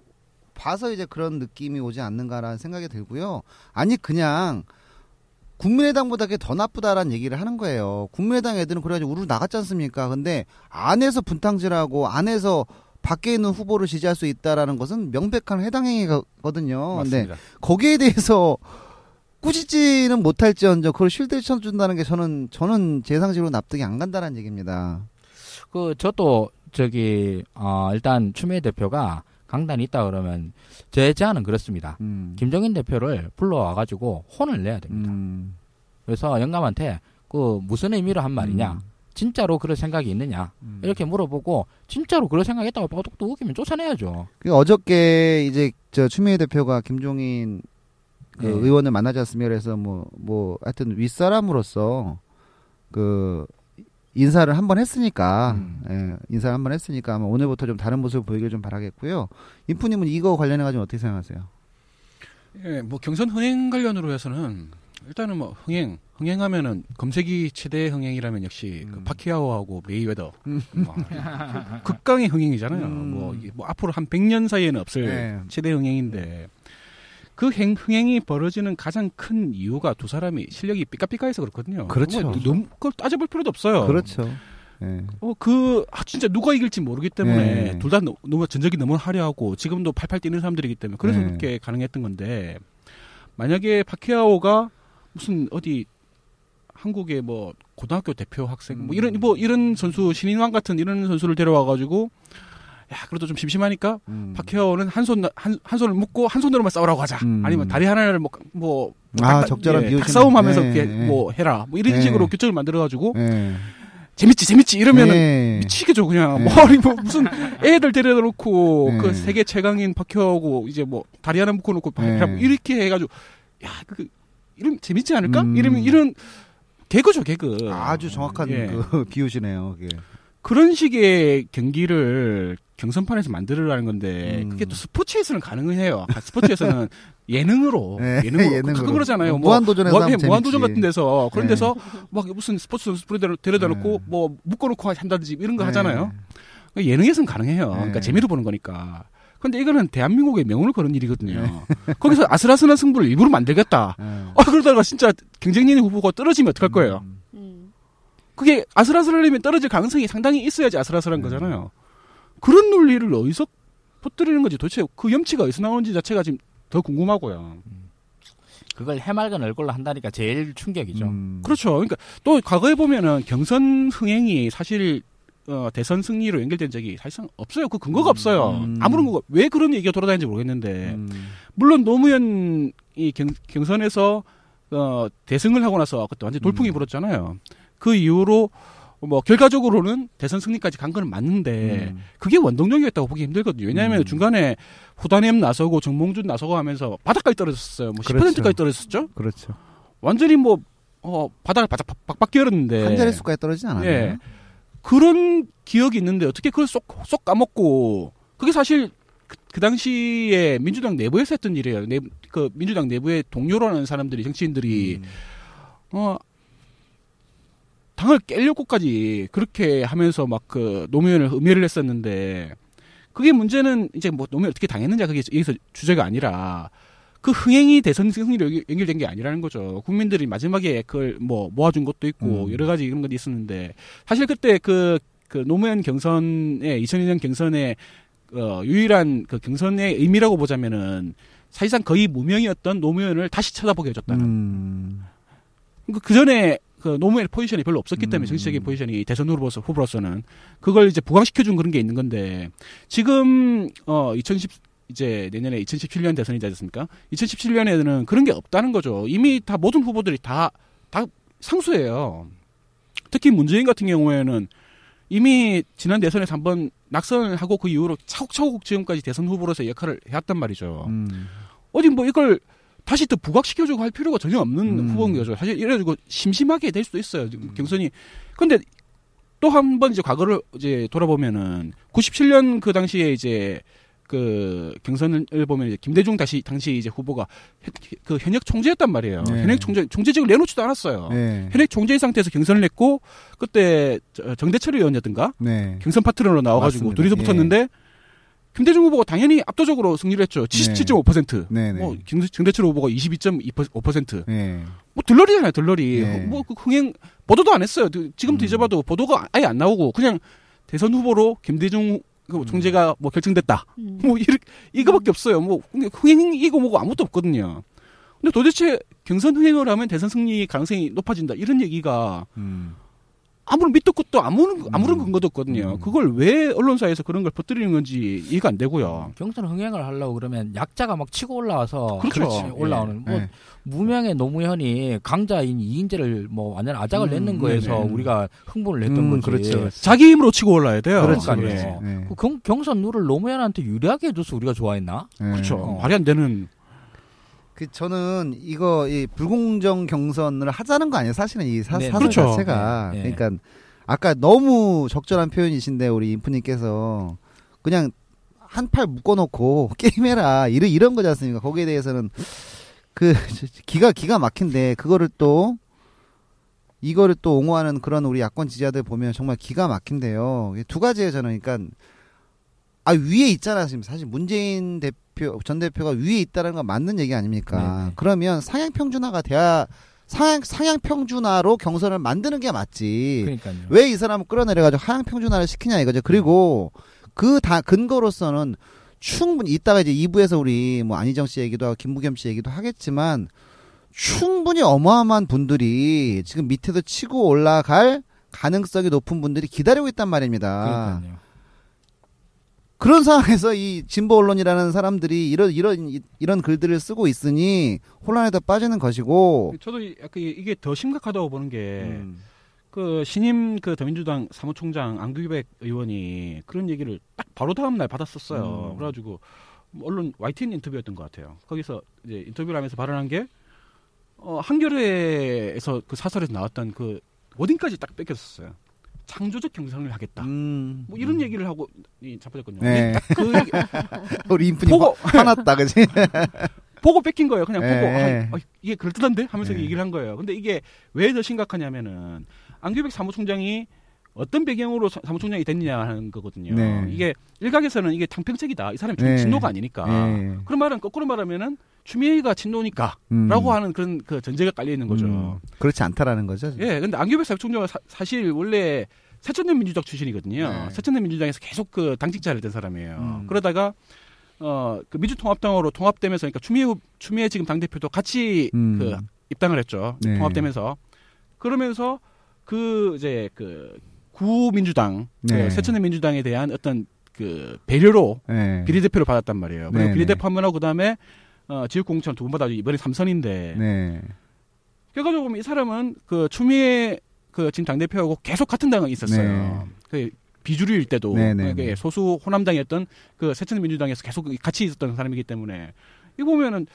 봐서 이제 그런 느낌이 오지 않는가라는 생각이 들고요. 아니 그냥 국민의당보다 그게 더 나쁘다라는 얘기를 하는 거예요. 국민의당 애들은 그래가지고 우르르 나갔지 않습니까? 근데 안에서 분탕질하고 안에서 밖에 있는 후보를 지지할 수 있다라는 것은 명백한 해당 행위거든요. 근데 맞습니다. 거기에 대해서 꾸짖지는 못할지언정 그걸 쉴드 쳐준다는 게 저는 저는 제 상식으로 납득이 안 간다는 얘기입니다. 그 저도 저기 어, 일단 추미애 대표가 강단이 있다 그러면 제 제안은 그렇습니다. 음. 김정인 대표를 불러와 가지고 혼을 내야 됩니다. 음. 그래서 영감한테 그 무슨 의미로 한 말이냐, 진짜로 그럴 생각이 있느냐 음. 이렇게 물어보고 진짜로 그럴 생각했다고 또 웃기면 쫓아내야죠. 그 어저께 이제 저 추미애 대표가 김종인 그 네. 의원을 만나지 않으며 그래서 뭐 뭐 하여튼 윗사람으로서 그 인사를 한 번 했으니까 음. 예, 인사를 한 번 했으니까 아마 오늘부터 좀 다른 모습을 보이길 좀 바라겠고요. 인프님은 이거 관련해 가지고 어떻게 생각하세요? 예, 뭐 경선 흥행 관련으로 해서는 일단은 뭐 흥행 흥행하면은 검색이 최대 흥행이라면 역시 그 음. 파키아오하고 메이웨더 음. 뭐, 극강의 흥행이잖아요. 음. 뭐, 뭐 앞으로 한 100년 사이에는 없을 네. 최대 흥행인데 그 행, 흥행이 벌어지는 가장 큰 이유가 두 사람이 실력이 삐까삐까해서 그렇거든요. 그렇죠. 뭐 너무 그걸 따져볼 필요도 없어요. 그렇죠. 예. 어, 그, 아, 진짜 누가 이길지 모르기 때문에 네. 둘다 너무 전적이 너무 화려하고 지금도 팔팔 뛰는 사람들이기 때문에 그래서 네. 그렇게 가능했던 건데 만약에 파키아오가 무슨 어디 한국의 뭐 고등학교 대표 학생 뭐 음. 이런 뭐 이런 선수 신인왕 같은 이런 선수를 데려와 가지고 야 그래도 좀 심심하니까 음. 파키아오는 한손 한 한 손을 묶고 한 손으로만 싸우라고 하자 음. 아니면 다리 하나를 뭐, 뭐 아, 닭- 적절한 예, 비유시네. 닭싸움하면서 네, 이렇게 네. 뭐 해라 뭐 이런 네. 식으로 규정을 만들어 가지고 예. 재밌지 재밌지 이러면은 예. 미치겠죠 그냥 네. 머리 뭐 무슨 애들 데려다 놓고 네. 그 세계 최강인 박혀하고 이제 뭐 다리 하나 묶어놓고 네. 뭐 이렇게 해가지고 야그 이름 재밌지 않을까? 음. 이러면 이런 개그죠 개그 아주 정확한 예. 그 *laughs* 비유시네요. 그게. 그런 식의 경기를 경선판에서 만들으라는 건데 음. 그게 또 스포츠에서는 가능해요. 아, 스포츠에서는 *laughs* 예능으로 네, 예능으로, 예능으로. 가끔 그러잖아요. 뭐 무한도전에서 뭐, 하면 예, 무한도전. 같은 데서 그런 네. 데서 막 무슨 스포츠 선수 데려다, 데려다 놓고 네. 뭐 묶어놓고 한다든지 이런 거 네. 하잖아요. 그러니까 예능에서는 가능해요. 네. 그러니까 재미로 보는 거니까. 근데 이거는 대한민국의 명운을 거는 일이거든요. *laughs* 거기서 아슬아슬한 승부를 일부러 만들겠다. 예. 아 그러다가 진짜 경쟁력 후보가 떨어지면 어떡할 거예요? 음. 음. 그게 아슬아슬하려면 떨어질 가능성이 상당히 있어야지 아슬아슬한 네. 거잖아요. 그런 논리를 어디서 퍼뜨리는 건지 도대체 그 염치가 어디서 나오는지 자체가 지금 더 궁금하고요. 그걸 해맑은 얼굴로 한다니까 제일 충격이죠. 음. 그렇죠. 그러니까 또 과거에 보면은 경선 흥행이 사실 어, 대선 승리로 연결된 적이 사실상 없어요. 그 근거가 없어요. 음. 아무런 거왜 그런 얘기가 돌아다니는지 모르겠는데 음. 물론 노무현이 경, 경선에서 어, 대승을 하고 나서 그때 완전 돌풍이 음. 불었잖아요. 그 이후로 뭐 결과적으로는 대선 승리까지 간건 맞는데 음. 그게 원동력이었다고 보기 힘들거든요. 왜냐하면 음. 중간에 후다냄 나서고 정몽준 나서고 하면서 바닥까지 떨어졌어요. 뭐 그렇죠. 10%까지 떨어졌죠. 그렇죠. 완전히 뭐 어, 바닥을 바짝 박박 끼었는데 한 자릿수까지 떨어지지 않았나요? 예. 그런 기억이 있는데 어떻게 그걸 쏙, 쏙 까먹고 그게 사실 그, 그 당시에 민주당 내부에서 했던 일이에요. 내, 그 민주당 내부의 동료라는 사람들이 정치인들이 음. 어 당을 깨려고까지 그렇게 하면서 막 그 노무현을 음해를 했었는데 그게 문제는 이제 뭐 노무현 어떻게 당했느냐 그게 여기서 주제가 아니라 그 흥행이 대선 승리로 연결- 연결된 게 아니라는 거죠. 국민들이 마지막에 그걸 뭐 모아준 것도 있고 음. 여러 가지 이런 것도 있었는데 사실 그때 그, 그 노무현 경선에 2002년 경선에 어, 유일한 그 경선의 의미라고 보자면은 사실상 거의 무명이었던 노무현을 다시 쳐다보게 해줬다는. 음. 그 전에 그 노무현의 포지션이 별로 없었기 때문에 음. 정치적인 포지션이 대선 후보로서 후보로서는 그걸 이제 부각시켜준 그런 게 있는 건데 지금 어 2010 이제 내년에 2017년 대선이지 않습니까? 2017년에는 그런 게 없다는 거죠. 이미 다 모든 후보들이 다 다 상수예요. 특히 문재인 같은 경우에는 이미 지난 대선에서 한번 낙선을 하고 그 이후로 차곡차곡 지금까지 대선 후보로서 역할을 해왔단 말이죠. 음. 어디 뭐 이걸 다시 또 부각시켜주고 할 필요가 전혀 없는 음. 후보인 거죠. 사실 이래가지고 심심하게 될 수도 있어요. 지금 경선이. 근데 또 한 번 이제 과거를 이제 돌아보면은 97년 그 당시에 이제 그 경선을 보면 이제 김대중 다시 당시 이제 후보가 현- 그 현역 총재였단 말이에요. 네. 현역 총재 총재직을 내놓지도 않았어요. 네. 현역 총재인 상태에서 경선을 했고 그때 저- 정대철 의원이었던가 네. 경선 파트너로 나와가지고 맞습니다. 둘이서 예. 붙었는데 김대중 후보가 당연히 압도적으로 승리를 했죠. 77.5%. 네. 네. 뭐 정- 정대철 후보가 22.5%. 네. 뭐 들러리잖아요, 들러리. 네. 뭐 그 흥행 보도도 안 했어요. 지금 음. 뒤져봐도 보도가 아예 안 나오고 그냥 대선 후보로 김대중 그 음. 총재가 뭐 결정됐다. 음. 뭐 이렇게 이거밖에 없어요. 뭐 흥행이고 뭐고 아무것도 없거든요. 근데 도대체 경선 흥행을 하면 대선 승리 가능성이 높아진다 이런 얘기가 음. 아무런 밑도 끝도 아무런 아무런 음. 근거도 없거든요. 음. 그걸 왜 언론사에서 그런 걸 퍼뜨리는 건지 이해가 안 되고요. 경선 흥행을 하려고 그러면 약자가 막 치고 올라와서 그렇죠. 그렇지, 올라오는 뭐 네. 무명의 노무현이 강자인 이인재를 뭐 완전 아작을 음, 냈는 거에서 네네. 우리가 흥분을 했던 음, 거지. 그렇죠. 그렇죠. 자기 힘으로 치고 올라야 돼요. 그렇죠. 그러니까요. 그렇죠. 네. 그 경, 경선 룰을 노무현한테 유리하게 해줘서 우리가 좋아했나? 네. 그렇죠. 어. 말이 안 되는 그 저는 이거 이 불공정 경선을 하자는 거 아니에요. 사실은 이 사, 네, 사설 그렇죠. 자체가 네, 네. 그러니까 아까 너무 적절한 표현이신데 우리 인프님께서 그냥 한 팔 묶어놓고 *laughs* 게임해라 이런 이런 거지 않습니까? 거기에 대해서는 그 *laughs* 기가 기가 막힌데 그거를 또 이거를 또 옹호하는 그런 우리 야권 지지자들 보면 정말 기가 막힌데요. 두 가지예요 저는 그러니까 아 위에 있잖아 지금 사실 문재인 대표 전 대표가 위에 있다는 건 맞는 얘기 아닙니까? 네네. 그러면 상향 평준화가 돼야 상향 상향 평준화로 경선을 만드는 게 맞지. 왜 이 사람을 끌어내려가지고 하향 평준화를 시키냐 이거죠. 그리고 그 다 근거로서는 충분히 이따가 이제 2부에서 우리 뭐 안희정 씨 얘기도 하고 김부겸 씨 얘기도 하겠지만 충분히 어마어마한 분들이 지금 밑에도 치고 올라갈 가능성이 높은 분들이 기다리고 있단 말입니다. 그러니까요. 그런 상황에서 이 진보 언론이라는 사람들이 이런 이런 이- 이런 글들을 쓰고 있으니 혼란에 더 빠지는 것이고 저도 약간 이게 더 심각하다고 보는 게 음. 그 신임 그 더민주당 사무총장 안규백 의원이 그런 얘기를 딱 바로 다음 날 받았었어요. 음. 그래가지고 언론 YTN 인터뷰였던 것 같아요. 거기서 이제 인터뷰를 하면서 발언한 게 어, 한겨레에서 그 사설에서 나왔던 그 워딩까지 딱 뺏겼었어요. 창조적 경선을 하겠다. 음. 뭐 이런 얘기를 하고 이 자빠졌거든요. 네. 그 *laughs* 얘기 우리 인분이 보고 화났다 그지? *laughs* 보고 뺏긴 거예요. 그냥 보고 예. 아, 아, 이게 그럴듯한데 하면서 예. 얘기를 한 거예요. 근데 이게 왜 더 심각하냐면은 안규백 사무총장이 어떤 배경으로 사- 사무총장이 됐느냐 하는 거거든요. 네. 이게 일각에서는 이게 탕평책이다. 이 사람이 네. 친노가 아니니까. 예. 그런 말은 거꾸로 말하면은 추미애가 친노니까라고 음. 하는 그런 그 전제가 깔려 있는 거죠. 음. 그렇지 않다라는 거죠. 예, 근데 안규백 사무총장은 사, 사실 원래 새천년 민주당 출신이거든요. 네. 새천년 민주당에서 계속 그 당직자를 했던 사람이에요. 음. 그러다가 어그 민주통합당으로 통합되면서 그러니까 추미애 후- 추미애 지금 당 대표도 같이 음. 그 입당을 했죠. 네. 통합되면서 그러면서 그 이제 그 구민주당 네. 그 새천의 민주당에 대한 어떤 그 배려로 네. 비례대표를 받았단 말이에요. 그리고 네네. 비례대표 한번 하고 그다음에 어, 지역공천 두 번 받아 이번에 삼선인데 네. 결과적으로 보면 이 사람은 그 추미애 그 지금 당 대표하고 계속 같은 당에 있었어요. 네. 그 비주류일 때도 네네네. 그 소수 호남당이었던 그 새천민주당에서 계속 같이 있었던 사람이기 때문에 이 보면은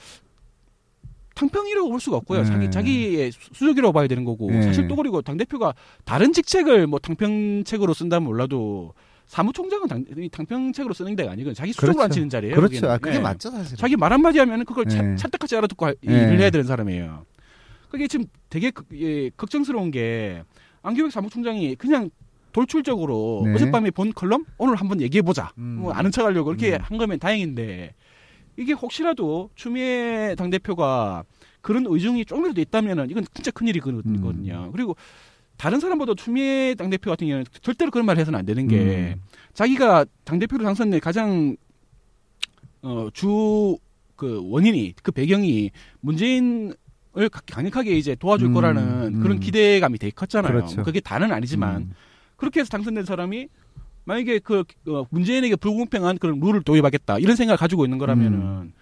탕평이라고 볼 수가 없고요. 네. 자기 자기의 수- 수족이라고 봐야 되는 거고 네. 사실 또 그리고 당 대표가 다른 직책을 뭐 탕평책으로 쓴다면 몰라도 사무총장은 당, 이 탕평책으로 쓰는 데가 아니고 자기 수족으로 그렇죠. 앉히는 자리예요. 그렇죠. 아, 그게 예. 맞죠, 사실. 자기 말 한마디 하면은 그걸 네. 찰- 찰떡같이 알아듣고 할- 네. 일을 해야 되는 사람이에요. 그게 지금 되게 극- 예, 걱정스러운 게 안규백 사무총장이 그냥 돌출적으로 네. 어젯밤에 본 컬럼 오늘 한번 얘기해 보자. 음. 뭐 아는 척하려고 그렇게 음. 한 거면 다행인데 이게 혹시라도 추미애 당 대표가 그런 의중이 조금이라도 있다면은 이건 진짜 큰 일이거든요. 음. 그리고 다른 사람보다 추미애 당 대표 같은 경우는 절대로 그런 말을 해서는 안 되는 게 음. 자기가 당 대표로 당선된 가장 어 주 그 원인이 그 배경이 문재인을 가- 강력하게 이제 도와줄 음, 거라는 음. 그런 기대감이 되게 컸잖아요. 그렇죠. 그게 다는 아니지만 음. 그렇게 해서 당선된 사람이 만약에 그 어, 문재인에게 불공평한 그런 룰을 도입하겠다 이런 생각을 가지고 있는 거라면은 음.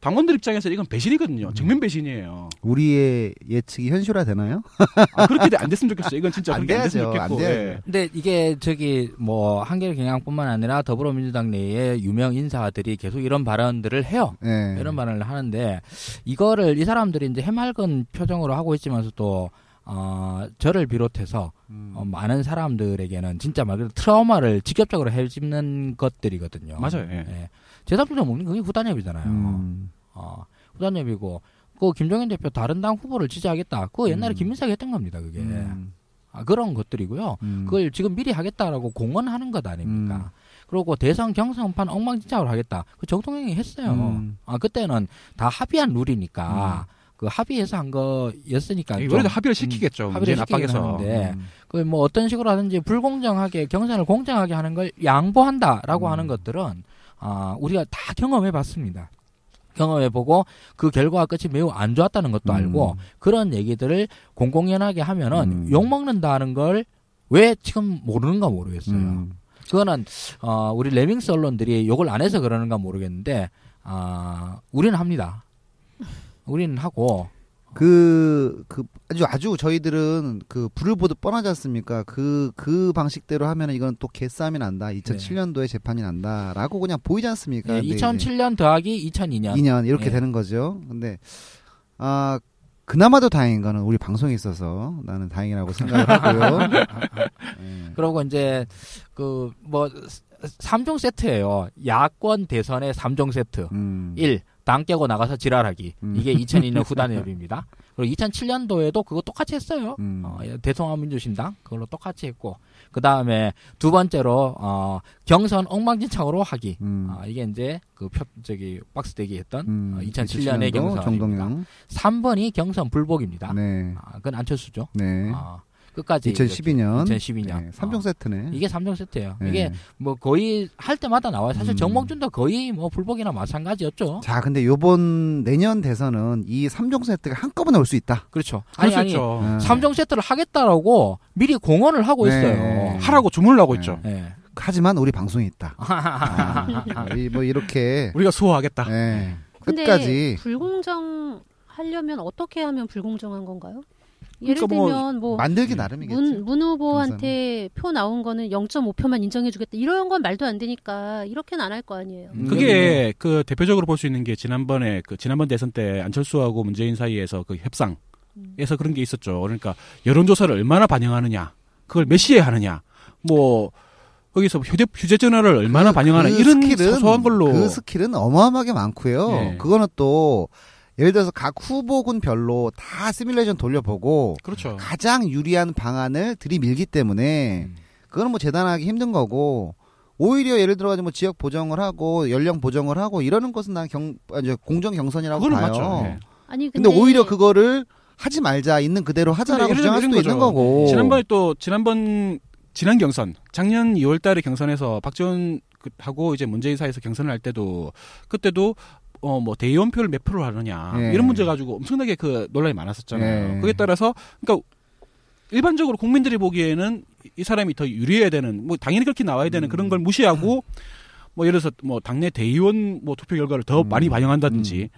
당원들 입장에서 이건 배신이거든요. 정면 배신이에요. 우리의 예측이 현실화 되나요? 아, 그렇게 안 됐으면 좋겠어요. 이건 진짜 안 그렇게 안 됐으면 돼야죠. 안 좋겠고. 돼야죠. 예. 근데 이게 저기 뭐 한겨레 경향뿐만 아니라 더불어민주당 내에 유명 인사들이 계속 이런 발언들을 해요. 네. 이런 발언을 하는데 이거를 이 사람들이 이제 해맑은 표정으로 하고 있지만서도 어, 저를 비롯해서 음. 어, 많은 사람들에게는 진짜 말 그대로 트라우마를 직접적으로 해집는 것들이거든요. 맞아요. 예. 예. 제답변 먹는 그게 후단협이잖아요. 음. 어, 후단협이고 그 김종인 대표 다른 당 후보를 지지하겠다. 그거 옛날에 음. 김민석이 했던 겁니다. 그게 음. 아, 그런 것들이고요. 음. 그걸 지금 미리 하겠다라고 공언하는 것 아닙니까? 음. 그리고 대선 경선판 엉망진창으로 하겠다. 그 정통영이 했어요. 음. 아 그때는 다 합의한 룰이니까 그 합의해서 한 거였으니까 좀, 합의를 음, 시키겠죠. 합의를 문재인 시키긴 압박에서. 하는데 음. 그뭐 어떤 식으로 하든지 불공정하게 경선을 공정하게 하는 걸 양보한다라고 음. 하는 것들은 아 우리가 다 경험해 봤습니다. 경험해 보고 그 결과가 끝이 매우 안 좋았다는 것도 음. 알고 그런 얘기들을 공공연하게 하면은 음. 욕 먹는다는 걸 왜 지금 모르는가 모르겠어요. 음. 그거는 어 우리 레밍스 언론들이 욕을 안 해서 그러는가 모르겠는데 아 우리는 합니다. 우리는 하고 그, 그, 아주, 아주 저희들은 그, 불을 보듯 뻔하지 않습니까? 그, 그 방식대로 하면 이건 또 개싸움이 난다. 2007년도에 재판이 난다. 라고 그냥 보이지 않습니까? 예, 이제 2007년 더하기 2002년 2년 이렇게 예. 되는 거죠. 근데, 아, 그나마도 다행인 거는 우리 방송에 있어서 나는 다행이라고 생각을 하고요. *laughs* 예. 그리고 이제 그 뭐 3종 세트예요. 야권 대선의 3종 세트. 음. 1. 당 깨고 나가서 지랄하기. 음. 이게 2002년 *laughs* 후단협입니다. 그리고 2007년도에도 그거 똑같이 했어요. 음. 어, 대통합민주신당 그걸로 똑같이 했고 그 다음에 두 번째로 어, 경선 엉망진창으로 하기. 음. 아, 이게 이제 그 표, 저기 박스 대기 했던 음. 어, 2007년의 2007년도 경선 정동영. 3번이 경선 불복입니다. 네. 아, 그건 안철수죠. 네. 아, 끝까지 2012년. 2012년. 네. 3종 어, 세트네. 이게 3종 세트예요. 네. 이게 뭐 거의 할 때마다 나와요. 사실 음. 정몽준도 거의 뭐 불복이나 마찬가지였죠. 자, 근데 요번 내년 대선은 이 3종 세트가 한꺼번에 올 수 있다. 그렇죠. 아니 수 아니 있죠. 어. 3종 세트를 하겠다라고 미리 공언을 하고 네. 있어요. 하라고 주문을 하고 네. 있죠. 예. 하지만 우리 방송에 있다. *laughs* 아, 이- 뭐 이렇게 우리가 수호하겠다. 네. 끝까지 불공정 하려면 어떻게 하면 불공정한 건가요? 예를 그러니까 뭐 들면 뭐 만들기 음. 나름이겠죠. 문, 문 후보한테 표 나온 거는 0.5표만 인정해주겠다. 이런 건 말도 안 되니까 이렇게는 안 할 거 아니에요. 음. 그게 그 대표적으로 볼 수 있는 게 지난번에 그 지난번 대선 때 안철수하고 문재인 사이에서 그 협상에서 음. 그런 게 있었죠. 그러니까 여론조사를 얼마나 반영하느냐, 그걸 몇 시에 하느냐, 뭐 거기서 휴대 휴대전화를 얼마나 반영하나 그 이런 스킬은, 소소한 걸로 그 스킬은 어마어마하게 많고요. 네. 그거는 또 예를 들어서 각 후보군별로 다 시뮬레이션 돌려보고 그렇죠. 가장 유리한 방안을 들이밀기 때문에 음. 그거는 뭐 재단하기 힘든 거고 오히려 예를 들어 가지고 뭐 지역 보정을 하고 연령 보정을 하고 이러는 것은 난 경, 아, 이제 공정 경선이라고 봐요. 맞죠. 예. 아니 근데, 근데, 오히려 그거를 하지 말자 있는 그대로 하자라고 주장할 수도 이런 있는 거죠. 거고. 지난번에 또 지난번 지난 경선 작년 2월달에 경선에서 박지원 그- 하고 이제 문재인 사이에서 경선을 할 때도 그때도 어 뭐 대의원표를 몇 프로 하느냐 예. 이런 문제 가지고 엄청나게 그 논란이 많았었잖아요. 예. 그에 따라서 그러니까 일반적으로 국민들이 보기에는 이 사람이 더 유리해야 되는 뭐 당연히 그렇게 나와야 되는 음. 그런 걸 무시하고 뭐 예를 들어서 뭐 당내 대의원 뭐 투표 결과를 더 음. 많이 반영한다든지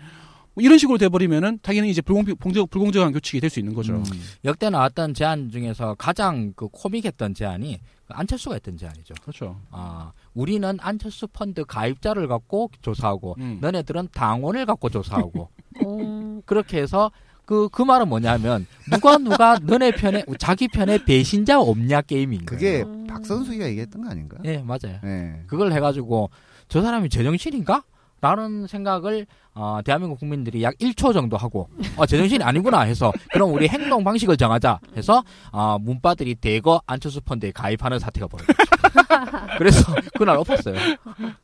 뭐 이런 식으로 돼버리면은 당연히 이제 불공평 공정, 불공정한 교칙이 될 수 있는 거죠. 음. 역대 나왔던 제안 중에서 가장 그 코믹했던 제안이 그 안철수가 했던 제안이죠. 그렇죠. 아, 우리는 안철수 펀드 가입자를 갖고 조사하고 음. 너네들은 당원을 갖고 조사하고 *laughs* 어, 그렇게 해서 그, 그 말은 뭐냐면 누가 누가 너네 편에 자기 편에 배신자 없냐 게임인 거예요. 그게 음. 박선수가 얘기했던 거 아닌가? 예, 맞아요. 예. 그걸 해가지고 저 사람이 제정신인가? 라는 생각을 어, 대한민국 국민들이 약 1초 정도 하고 어, 제정신이 아니구나 해서 그럼 우리 행동 방식을 정하자 해서 어, 문바들이 대거 안철수 펀드에 가입하는 사태가 벌어졌죠. *laughs* 그래서 그날 엎었어요.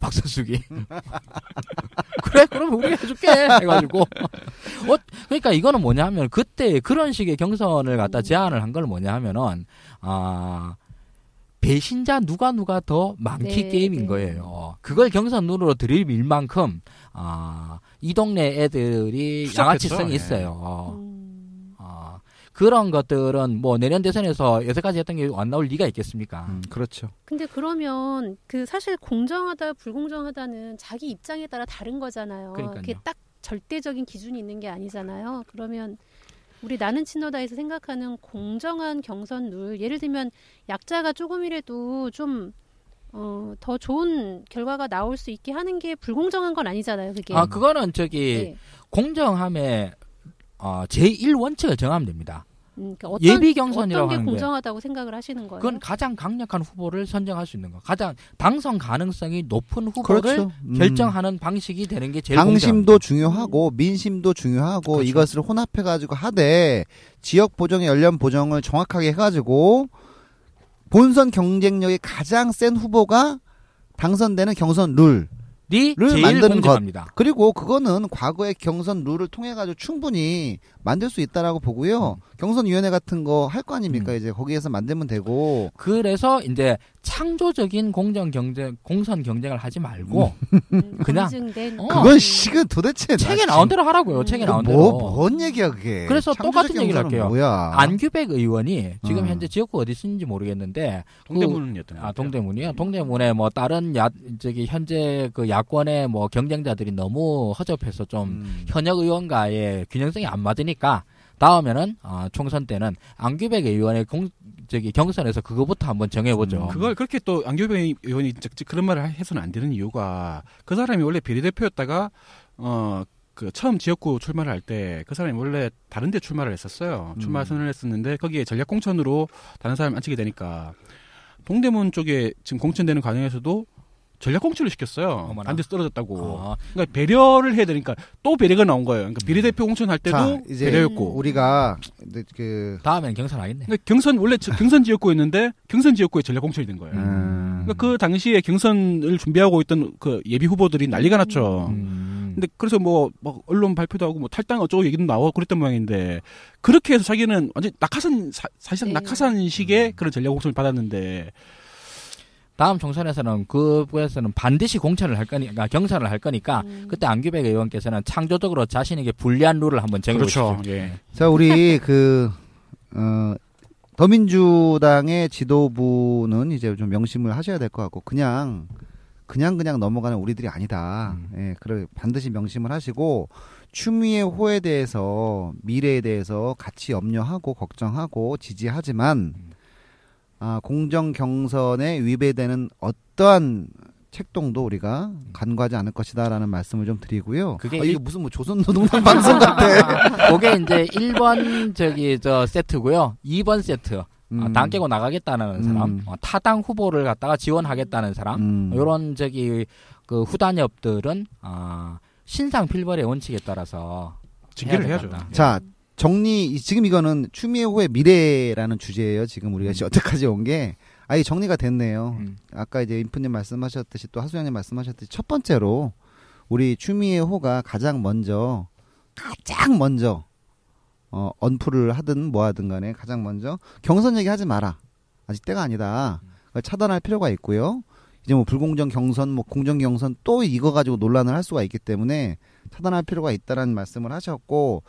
박선숙이. *laughs* 그래 그럼 우리가 해줄게 해가지고 어, 그러니까 이거는 뭐냐면 그때 그런 식의 경선을 갖다 제안을 한 걸 뭐냐면은 아 배신자 누가 누가 더 많기 네, 게임인 네. 거예요. 그걸 경선으로 들이밀 만큼 아, 이 동네 애들이 추적했어, 양아치성이 예. 있어요. 음, 아, 그런 것들은 뭐 내년 대선에서 여태까지 했던 게 안 나올 리가 있겠습니까? 음, 그렇죠. 근데 그러면 그 사실 공정하다 불공정하다는 자기 입장에 따라 다른 거잖아요. 그러니까요. 게딱 절대적인 기준이 있는 게 아니잖아요. 그러면 우리 나는 친노다에서 생각하는 공정한 경선 룰, 예를 들면 약자가 조금이라도 좀 어, 더 좋은 결과가 나올 수 있게 하는 게 불공정한 건 아니잖아요. 그게. 아, 그거는 저기 네. 공정함의 어, 제1 원칙을 정하면 됩니다. 음, 그러니까 어떤, 예비 경선이라고 어떤 게. 공정하다고 생각을 하시는 거예요? 그건 가장 강력한 후보를 선정할 수 있는 거. 가장 당선 가능성이 높은 후보를 그렇죠. 음. 결정하는 방식이 되는 게 제일 당심도. 중요하고 민심도 중요하고 그렇죠. 이것을 혼합해 가지고 하되 지역 보정의 연령 보정을 정확하게 해 가지고 본선 경쟁력이 가장 센 후보가 당선되는 경선 룰 제일 만드는 공정합니다. 그리고 그거는 과거의 경선 룰을 통해 가지고 충분히 만들 수 있다라고 보고요. 경선위원회 같은 거 할 거 아닙니까? 음. 이제 거기에서 만들면 되고 그래서 이제 창조적인 공정 경쟁 공선 경쟁을 하지 말고 음, 그냥- 어. 그건 식은 도대체 나 책에 진- 나온 대로 하라고요. 음. 책에 그 나온 뭐, 대로. 뭔 얘기야 그게? 그래서 똑같은 얘기를 할게요. 뭐야? 안규백 의원이 지금 어. 현재 지역구 어디 쓰는지 모르겠는데 동대문이었던 것 아. 동대문이요. 동대문에 뭐 다른 야 저기 현재 그 야권의 뭐 경쟁자들이 너무 허접해서 좀 음. 현역 의원과의 균형성이 안 맞으니 까 다음에는 어, 총선 때는 안규백 의원의 공 저기 경선에서 그거부터 한번 정해보죠. 음, 그걸 그렇게 또 안규백 의원이 즉 그런 말을 해서는 안 되는 이유가 그 사람이 원래 비례대표였다가 어 그 처음 지역구 출마를 할 때 그 사람이 원래 다른 데 출마를 했었어요. 출마 음. 선언을 했었는데 거기에 전략 공천으로 다른 사람 앉히게 되니까 동대문 쪽에 지금 공천되는 과정에서도 전략 공천을 시켰어요. 어머나. 안 돼서 떨어졌다고. 어, 그러니까 배려를 해야 되니까 또 배려가 나온 거예요. 그러니까 비례대표 공천할 때도 자, 이제 배려였고. 우리가 그 다음에는 경선 하겠네. 그러니까 경선 원래 저- 경선 지역구였는데 경선 지역구에 전략 공천이 된 거예요. 음. 그러니까 그 당시에 경선을 준비하고 있던 그 예비 후보들이 난리가 났죠. 음. 근데 그래서 뭐, 막 언론 발표도 하고 뭐 탈당 어쩌고 얘기도 나오고 그랬던 모양인데 그렇게 해서 자기는 완전 낙하산 사, 사실상 네. 낙하산식의 그런 전략 공천을 받았는데 다음 총선에서는 그에서는 반드시 공천을 할 거니까 경선을 할 거니까 음. 그때 안규백 의원께서는 창조적으로 자신에게 불리한 룰을 한번 정해보시죠. 예. 자, 우리 그, 어, 더민주당의 지도부는 이제 좀 명심을 하셔야 될 것 같고, 그냥, 그냥 그냥 넘어가는 우리들이 아니다. 음. 예, 그래, 반드시 명심을 하시고, 추미애 호에 대해서, 미래에 대해서 같이 염려하고, 걱정하고, 지지하지만, 아, 공정 경선에 위배되는 어떠한 책동도 우리가 간과하지 않을 것이다라는 말씀을 좀 드리고요. 그게 아, 이게 일- 무슨 뭐 조선노동당 *laughs* 방송 같아. *laughs* 그게 이제 1번 저기 저 세트고요. 2번 세트. 어, 음. 당 깨고 나가겠다는 사람, 음. 어, 타당 후보를 갖다가 지원하겠다는 사람, 음. 이런 저기 그 후단협들은 아, 신상 필벌의 원칙에 따라서 징계를 해야 해야죠. 된다. 자, 정리, 이- 지금 이거는 추미애 후의 미래라는 주제예요. 지금 우리가 지금 여태까지 온 게. 아예 정리가 됐네요. 음. 아까 이제 인프님 말씀하셨듯이 또 하수영님 말씀하셨듯이 첫 번째로 우리 추미애 호가 가장 먼저, 가장 먼저, 어, 언프를 하든 뭐 하든 간에 가장 먼저 경선 얘기 하지 마라. 아직 때가 아니다. 차단할 필요가 있고요. 이제 뭐 불공정 경선, 뭐 공정 경선 또 이거 가지고 논란을 할 수가 있기 때문에 차단할 필요가 있다라는 말씀을 하셨고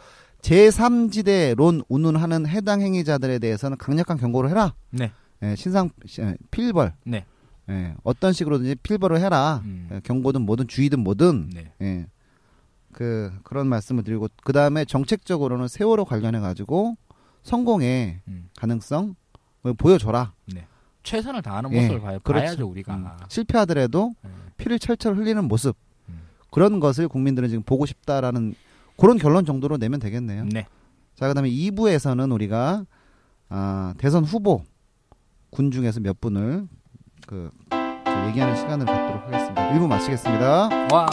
제3지대론 운운하는 해당 행위자들에 대해서는 강력한 경고를 해라. 네. 예, 신상 예, 필벌. 네. 예, 어떤 식으로든지 필벌을 해라. 음. 예, 경고든 뭐든 주의든 뭐든 네. 예. 그 그런 말씀을 드리고 그 다음에 정책적으로는 세월호 관련해 가지고 성공의 음. 가능성 을 보여줘라. 최선을 다하는 예, 모습을 봐야, 그렇죠. 봐야 죠 우리가. 음, 실패하더라도 음. 피를 철철 흘리는 모습 음. 그런 것을 국민들은 지금 보고 싶다라는 그런 결론 정도로 내면 되겠네요. 네. 자 그다음에 2부에서는 우리가 아, 대선 후보 군 중에서 몇 분을 그 얘기하는 시간을 갖도록 하겠습니다. 1부 마치겠습니다. 와.